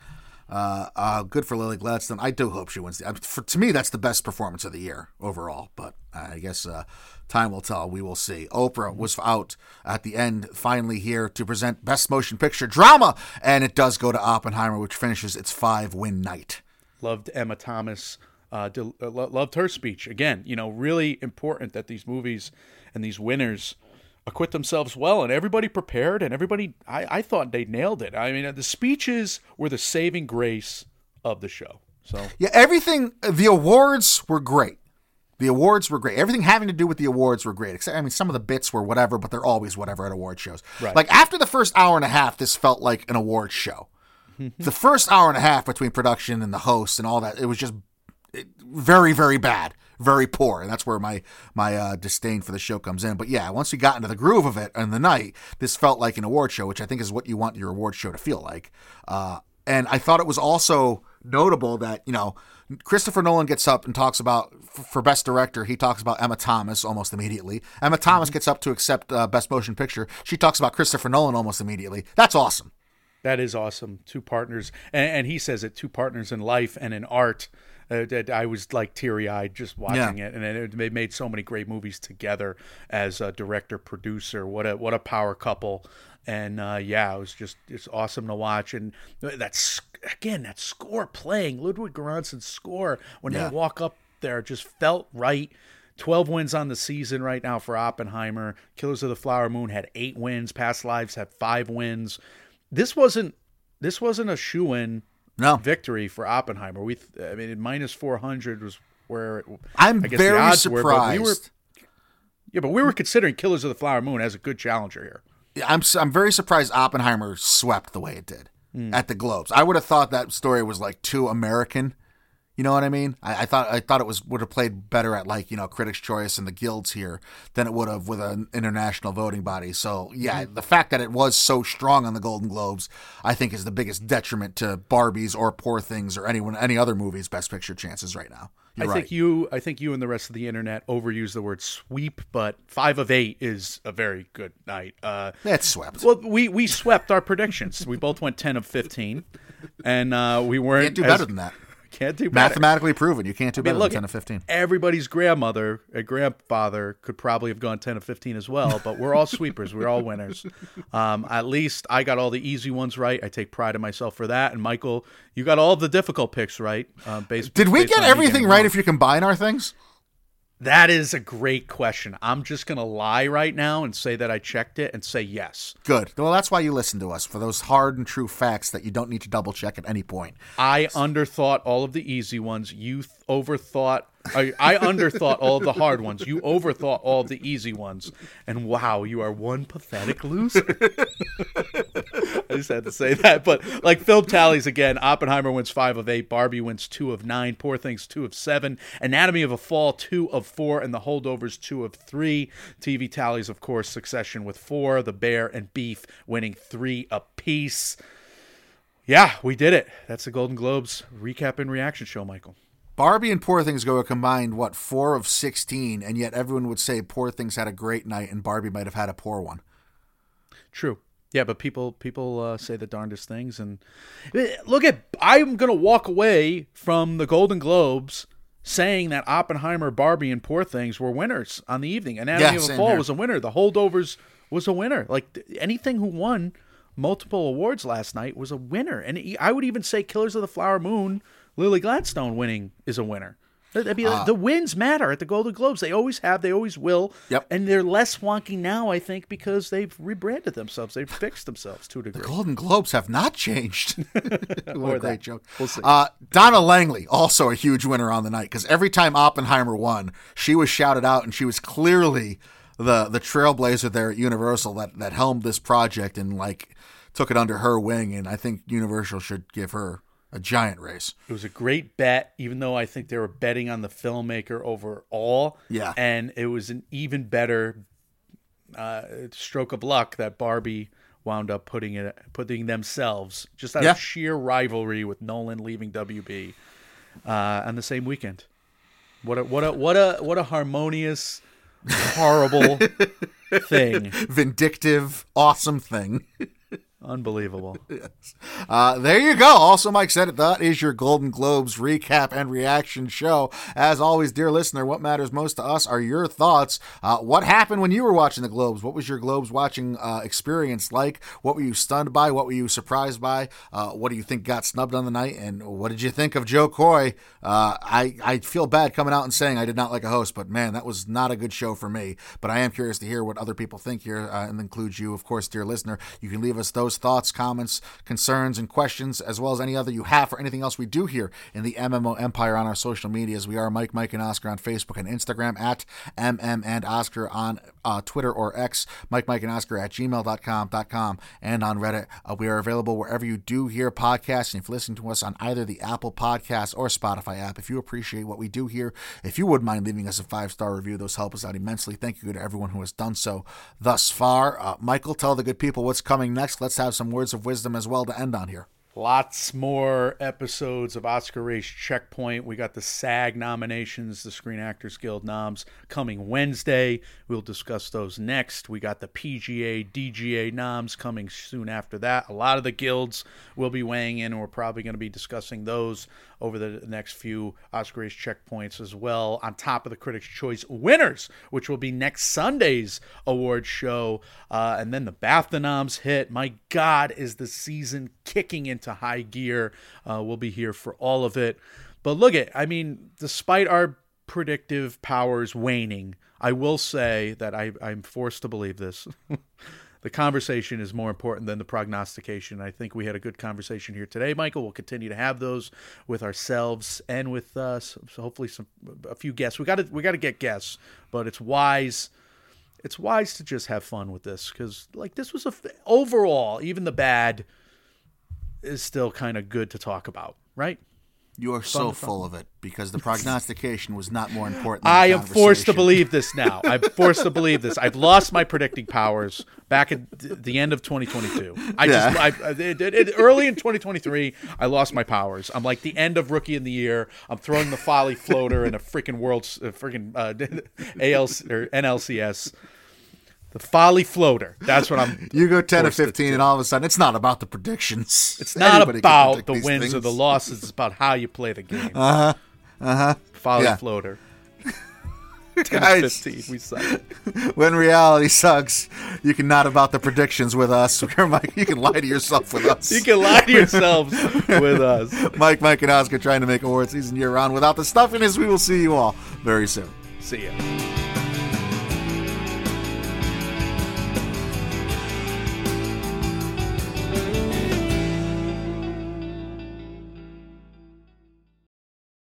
Uh, uh, good for Lily Gladstone. I do hope she wins. The, for, to me, that's the best performance of the year overall. But I guess uh, time will tell. We will see. Oprah was out at the end, finally here to present Best Motion Picture Drama, and it does go to Oppenheimer, which finishes its five-win night. loved Emma Thomas. Uh, del- uh, loved her speech again. You know, really important that these movies and these winners acquit themselves well, and everybody prepared, and everybody. I, I thought they nailed it. I mean, the speeches were the saving grace of the show. So Yeah, everything. The awards were great. The awards were great. Everything having to do with the awards were great. Except, I mean, some of the bits were whatever, but they're always whatever at award shows. Right. Like after the first hour and a half, this felt like an award show. Mm-hmm. the first hour and a half between production and the host and all that, it was just it- very, very bad, very poor, and that's where my my uh, disdain for the show comes in. But yeah, once we got into the groove of it and the night, this felt like an award show, which I think is what you want your award show to feel like. Uh, and I thought it was also notable that you know Christopher Nolan gets up and talks about for best director. He talks about Emma Thomas almost immediately. Emma Thomas gets up to accept uh, best motion picture. She talks about Christopher Nolan almost immediately. That's awesome. that is awesome. Two partners, and, and he says it: two partners in life and in art. Uh, I was like teary eyed just watching it, and it, they made so many great movies together as a director producer. What a what a power couple! And uh, yeah, it was just it's awesome to watch. And that's again that score playing Ludwig Göransson's score when Yeah. they walk up there just felt right. 12 wins on the season right now for Oppenheimer. Killers of the Flower Moon had 8 wins. Past Lives had 5 wins. This wasn't this wasn't a shoe-in No, victory for Oppenheimer. We I mean minus 400 was where it, I'm I guess the very odds were, we surprised. were- Yeah, but we were considering Killers of the Flower Moon as a good challenger here. Yeah, I'm I'm very surprised Oppenheimer swept the way it did Hmm. at the Globes. I would have thought that story was like too American. You know what I mean? I, I thought I thought it was would have played better at like you know Critics' Choice and the guilds here than it would have with an international voting body. So yeah, Hmm. the fact that it was so strong on the Golden Globes, I think, is the biggest detriment to Barbies or Poor Things or anyone any other movie's Best Picture chances right now. You're I right. think you I think you and the rest of the internet overuse the word sweep, but 5 of 8 is a very good night. Uh It's swept. Well, we we swept our predictions. We both went 10 of 15 and uh we weren't Can't do as- better than that. Can't do better. Mathematically proven, you can't do better look, than ten to fifteen. everybody's grandmother and grandfather could probably have gone 10 of 15 as well, but we're all sweepers. We're all winners. Um, at least I got all the easy ones right. I take pride in myself for that. And Michael, you got all the difficult picks right. Uh, based, Did we based get everything right if you combine our things? That is a great question. I'm just going to lie right now and say that I checked it and say yes. Good. Well, that's why you listen to us for those hard and true facts that you don't need to double check at any point. I underthought all of the easy ones. You th- overthought I, I underthought all the hard ones. You overthought all the easy ones. And wow, you are one pathetic loser. I just had to say that. But like film tallies again, Oppenheimer wins five of eight, Barbie wins two of nine, Poor Things two of seven, Anatomy of a Fall two of four, and The Holdovers two of three. TV tallies, of course, Succession with four, The Bear and Beef winning three apiece. Yeah, we did it. That's the Golden Globes recap and reaction show, Michael. Barbie and Poor Things go a combined what four of sixteen, and yet everyone would say Poor Things had a great night, and Barbie might have had a poor one. True. Yeah, but people people uh, say the darndest things, and Eh, look at I'm gonna walk away from the Golden Globes saying that Oppenheimer, Barbie, and Poor Things were winners on the evening. Anatomy Yeah, of a Fall here. was a winner. The Holdovers was a winner. Like anything who won multiple awards last night was a winner, and I would even say Killers of the Flower Moon, Lily Gladstone winning is a winner. I mean, Uh, the wins matter at the Golden Globes. They always have. They always will. Yep. And they're less wonky now, I think, because they've rebranded themselves. They've fixed themselves to a degree. The Golden Globes have not changed. (laughs) what Or a great that. joke. We'll see. Uh, Donna Langley, also a huge winner on the night, because every time Oppenheimer won, she was shouted out, and she was clearly the the trailblazer there at Universal that that helmed this project and like took it under her wing. And I think Universal should give her a giant race. It was a great bet, even though I think they were betting on the filmmaker overall. Yeah. And it was an even better uh, stroke of luck that Barbie wound up putting it putting themselves just out Yeah. of sheer rivalry with Nolan leaving WB uh, on the same weekend. What a what a what a what a harmonious, horrible (laughs) thing. Vindictive, awesome thing. Unbelievable. (laughs) Uh, there you go. Also, Mike said it. That is your Golden Globes recap and reaction show. As always, dear listener, what matters most to us are your thoughts. Uh, what happened when you were watching the Globes? What was your Globes watching uh, experience like? What were you stunned by? What were you surprised by? Uh, what do you think got snubbed on the night? And what did you think of Jo Koy? Uh, I, I feel bad coming out and saying I did not like a host, but man, that was not a good show for me. But I am curious to hear what other people think here, uh, and includes you, of course, dear listener. You can leave us those thoughts, comments, concerns, and questions, as well as any other you have for anything else we do here in the MMO Empire on our social medias. We are Mike, Mike, and Oscar on Facebook and Instagram at MM and Oscar on uh, Twitter or X, Mike, Mike, and Oscar at gmail.com, dot com, and on Reddit. Uh, we are available wherever you do hear podcasts. And if you listen to us on either the Apple Podcast or Spotify app, if you appreciate what we do here, if you wouldn't mind leaving us a five star review, those help us out immensely. Thank you to everyone who has done so thus far. Uh, Michael, tell the good people what's coming next. Let's have some words of wisdom as well to end on here. Lots more episodes of Oscar Race Checkpoint. We got the SAG nominations, the Screen Actors Guild noms coming Wednesday. We'll discuss those next. We got the PGA, DGA noms coming soon after that. A lot of the guilds will be weighing in, and we're probably going to be discussing those over the next few Oscar Race checkpoints as well, on top of the Critics' Choice winners, which will be next Sunday's award show. Uh, and then the BAFTA noms hit. My God, is the season kicking into high gear? Uh, we'll be here for all of it. But look at, I mean, despite our predictive powers waning, I will say that I, I'm forced to believe this. (laughs) the conversation is more important than the prognostication. I think we had a good conversation here today, Michael. We'll continue to have those with ourselves and with uh, so hopefully some a few guests. We got to we got to get guests, but it's wise. It's wise to just have fun with this because like this was a f- overall even the bad is still kind of good to talk about, right? You are so full of it because the prognostication was not more important. Than the I am forced to believe this now. I'm forced to believe this. I've lost my predicting powers back at the end of 2022. I just Yeah. I, I- it, it, it- early in 2023, I lost my powers. I'm like the end of rookie in the year. I'm throwing the folly floater in a freaking world, uh, freaking uh, (laughs) ALC or NLCS. The folly floater. That's what I'm. (laughs) You go 10 or 15, and all of a sudden, it's not about the predictions. It's not Anybody about the wins or the losses. It's about how you play the game. (laughs) Uh huh. Uh huh. Folly Yeah. floater. (laughs) Guys, 15. We suck. when reality sucks, you can not about the predictions with us. Mike, you can lie to yourself with us. You can lie to yourselves with us. Mike, Mike, and Oscar trying to make award season year round without the stuffiness. We will see you all very soon. See ya.